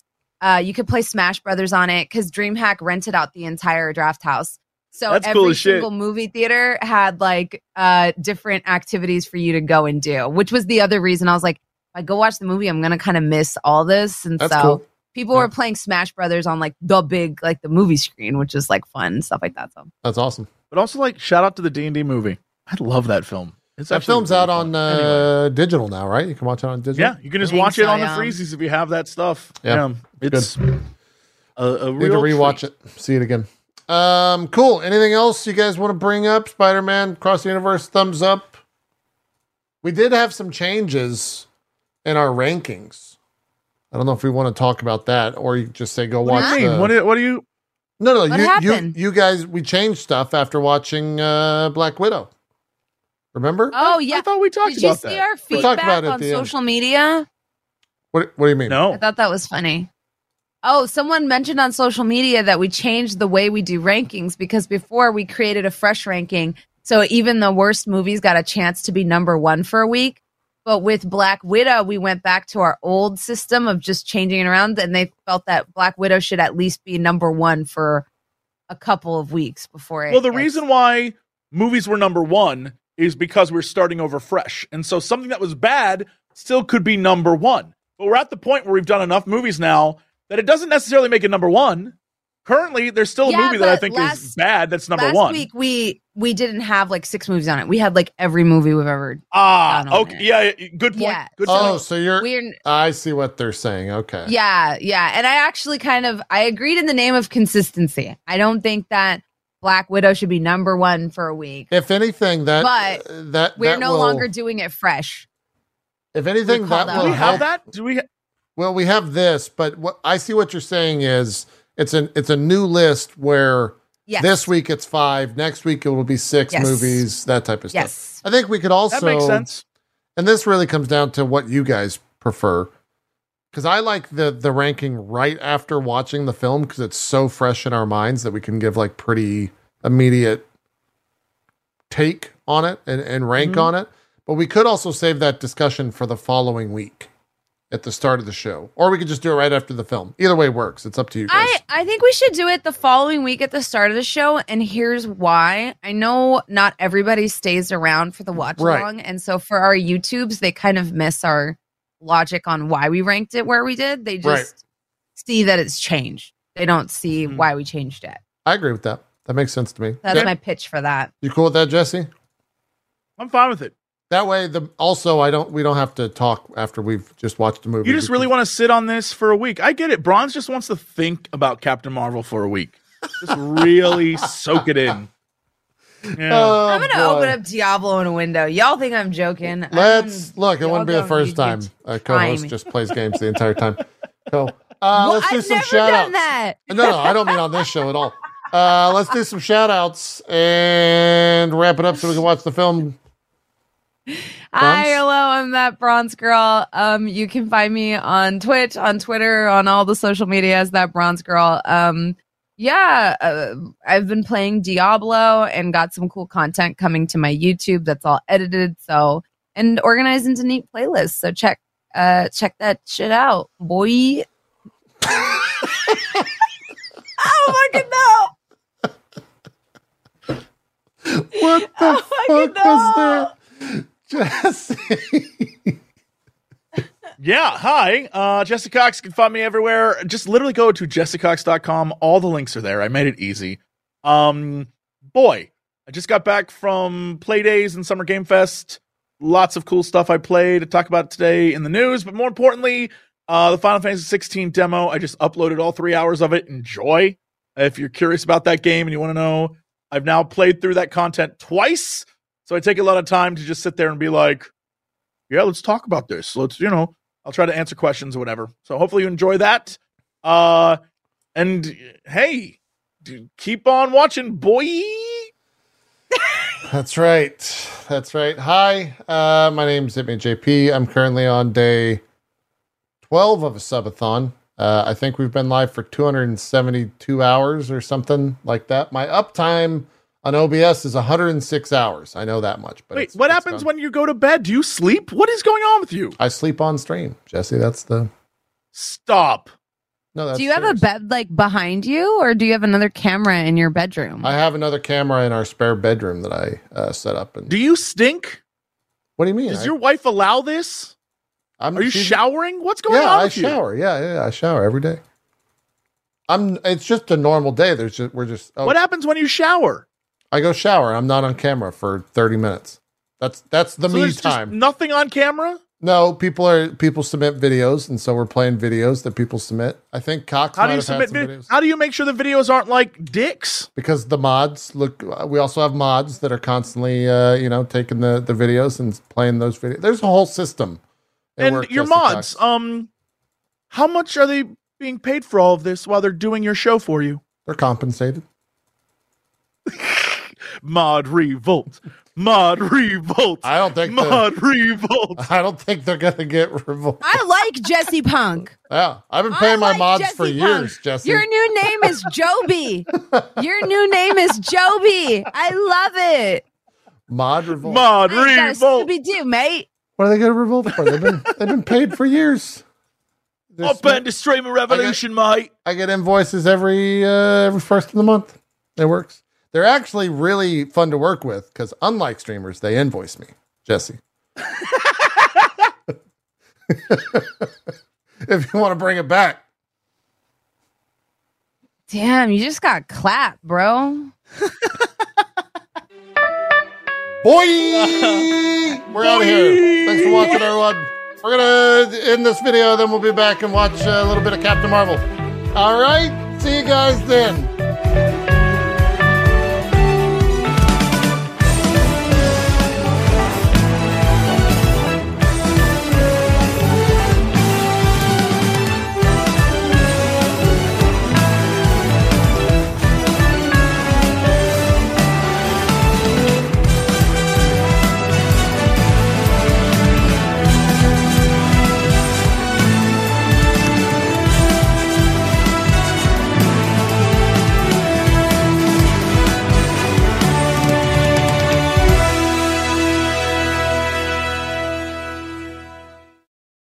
uh you could play Smash Brothers on it because DreamHack rented out the entire draft house. So That's every cool as shit. single movie theater had like uh different activities for you to go and do, which was the other reason I was like, if I go watch the movie, I'm gonna kind of miss all this, and That's so cool. people Yeah. were playing Smash Brothers on like the big like the movie screen, which is like fun and stuff like that. So That's awesome. But also, like, shout out to the D&D movie. I love that film. It's That film's really out fun. on uh, Anyway. digital now, right? You can watch it on digital. Yeah, you can just think watch it on yeah. the freezies if you have that stuff. Yeah, Yeah, it's a, a Need to rewatch treat. it, see it again. Um, cool. Anything else you guys want to bring up? Spider Man Cross the Universe, thumbs up. We did have some changes in our rankings. I don't know if we want to talk about that or you just say go What watch do you mean? the- What do, what do you? No, no, What you, you happened? you guys we changed stuff after watching uh Black Widow. Remember? Oh yeah. I thought we talked about that. Did you see that. our feedback about it on the end. social media? What what do you mean? No, I thought that was funny. Oh, someone mentioned on social media that we changed the way we do rankings because before we created a fresh ranking. So even the worst movies got a chance to be number one for a week. But with Black Widow, we went back to our old system of just changing it around. And they felt that Black Widow should at least be number one for a couple of weeks before it. Well, the gets- reason why movies were number one is because we're starting over fresh. And so something that was bad still could be number one. But we're at the point where we've done enough movies now that it doesn't necessarily make it number one. Currently, there's still a Yeah, movie that I but think is bad that's number last one. Last week we we didn't have like six movies on it. We had like every movie we've ever. ah, okay. it. Yeah, yeah, good point. Yeah. Good point. Oh, so you're. We're I see what they're saying. Okay. Yeah, yeah. And I actually kind of I agreed in the name of consistency. I don't think that Black Widow should be number one for a week. If anything, that But that We're that no will- longer doing it fresh. If anything, that that Do will we help. have that? Do we? Well, we have this, but what I see what you're saying is it's an it's a new list where Yes. this week it's five, next week it will be six Yes. movies, that type of stuff. I think we could also That makes sense. and this really comes down to what you guys prefer. Because I like the the ranking right after watching the film because it's so fresh in our minds that we can give like pretty immediate take on it and, and rank Mhm. on it. But we could also save that discussion for the following week at the start of the show. Or we could just do it right after the film. Either way works. It's up to you guys. I, I think we should do it the following week at the start of the show. And here's why. I know not everybody stays around for the watch Right. along. And so for our YouTubes, they kind of miss our logic on why we ranked it where we did. They just Right. see that it's changed. They don't see Mhm. why we changed it. I agree with that. That makes sense to me. That's Yeah. my pitch for that. you cool with that, Jesse? I'm fine with it. That way the also I don't we don't have to talk after we've just watched the movie. You just really want to sit on this for a week. I get it. Bronze just wants to think about Captain Marvel for a week. Just really (laughs) soak it in. Yeah. Oh, I'm gonna boy. open up Diablo in a window. Y'all think I'm joking? Let's I'm- look. It wouldn't be the first time your a co-host just plays games the entire time. (laughs) So Uh, Well, let's do I've some never shout outs. that. No, no, I don't mean on this show at all. Uh, let's do some shout outs and wrap it up so we can watch the film. Hi, hello, I'm that bronze girl. Um, you can find me on Twitch, on Twitter, on all the social media as that bronze girl. Um, yeah, uh, I've been playing Diablo and got some cool content coming to my YouTube that's all edited. So and organized into neat playlists. So check uh check that shit out, boy. oh my god! What the Oh fuck was that? Jesse. Yeah, hi. Uh, Jesse Cox can find me everywhere. Just literally go to jessecox.com. All the links are there. I made it easy. Um, boy, I just got back from Play Days and Summer Game Fest. Lots of cool stuff I played to talk about today in the news, but more importantly, uh, the Final Fantasy 16 demo. I just uploaded all three hours of it. Enjoy. If you're curious about that game and you want to know, I've now played through that content twice. So I take a lot of time to just sit there and be like, yeah, let's talk about this. Let's, you know, I'll try to answer questions or whatever. So hopefully you enjoy that. Uh, and hey, dude, keep on watching, boy. That's right. That's right. Hi, uh, my name's Hitman JP. I'm currently on day 12 of a subathon. Uh, I think we've been live for 272 hours or something like that. My uptime on OBS is 106 hours. I know that much. But Wait, what happens gone. when you go to bed? Do you sleep? What is going on with you? I sleep on stream, Jesse? That's the Stop. no. That's do you have a bed like behind you, or do you have another camera in your bedroom? I have another camera in our spare bedroom that I uh, set up. And Do you stink? what do you mean? Does I- your wife allow this? I'm, Are you she's- showering? What's going yeah, on I with you? shower. Yeah, yeah, I shower every day. I'm. It's just a normal day. There's just we're just. Oh, What happens when you shower? I go shower. I'm not on camera for 30 minutes. That's that's the So me time. nothing on camera? no, people are people submit videos, and so we're playing videos that people submit. I think Cox How do you submit vid- videos How do you make sure the videos aren't like dicks? because the mods look. We also have mods that are constantly, uh, you know, taking the the videos and playing those videos. There's a whole system. and your mods, Cox. um how much are they being paid for all of this while they're doing your show for you? they're compensated. (laughs) Mod revolt. Mod Revolt. I don't think. The, Mod Revolt. (laughs) I don't think they're gonna get revolt. I like Jesse Punk. Yeah, I've been I paying my like mods Jesse for Punk. years, Jesse. Your new name is Joby. Your new name is Joby. I love it. Mod revolt. Mod I got a Revolt. Scooby Doo, mate. what are they gonna revolt for? They've been they've been paid for years. This- Up and the streaming revolution, mate. I get invoices every uh, every first of the month. It works. They're actually really fun to work with because unlike streamers, they invoice me, Jesse. (laughs) if you want to bring it back, Damn, you just got clapped, bro. (laughs) boy, we're out of here. Thanks for watching, everyone. We're gonna end this video, then we'll be back and watch a little bit of Captain Marvel. All right, see you guys then.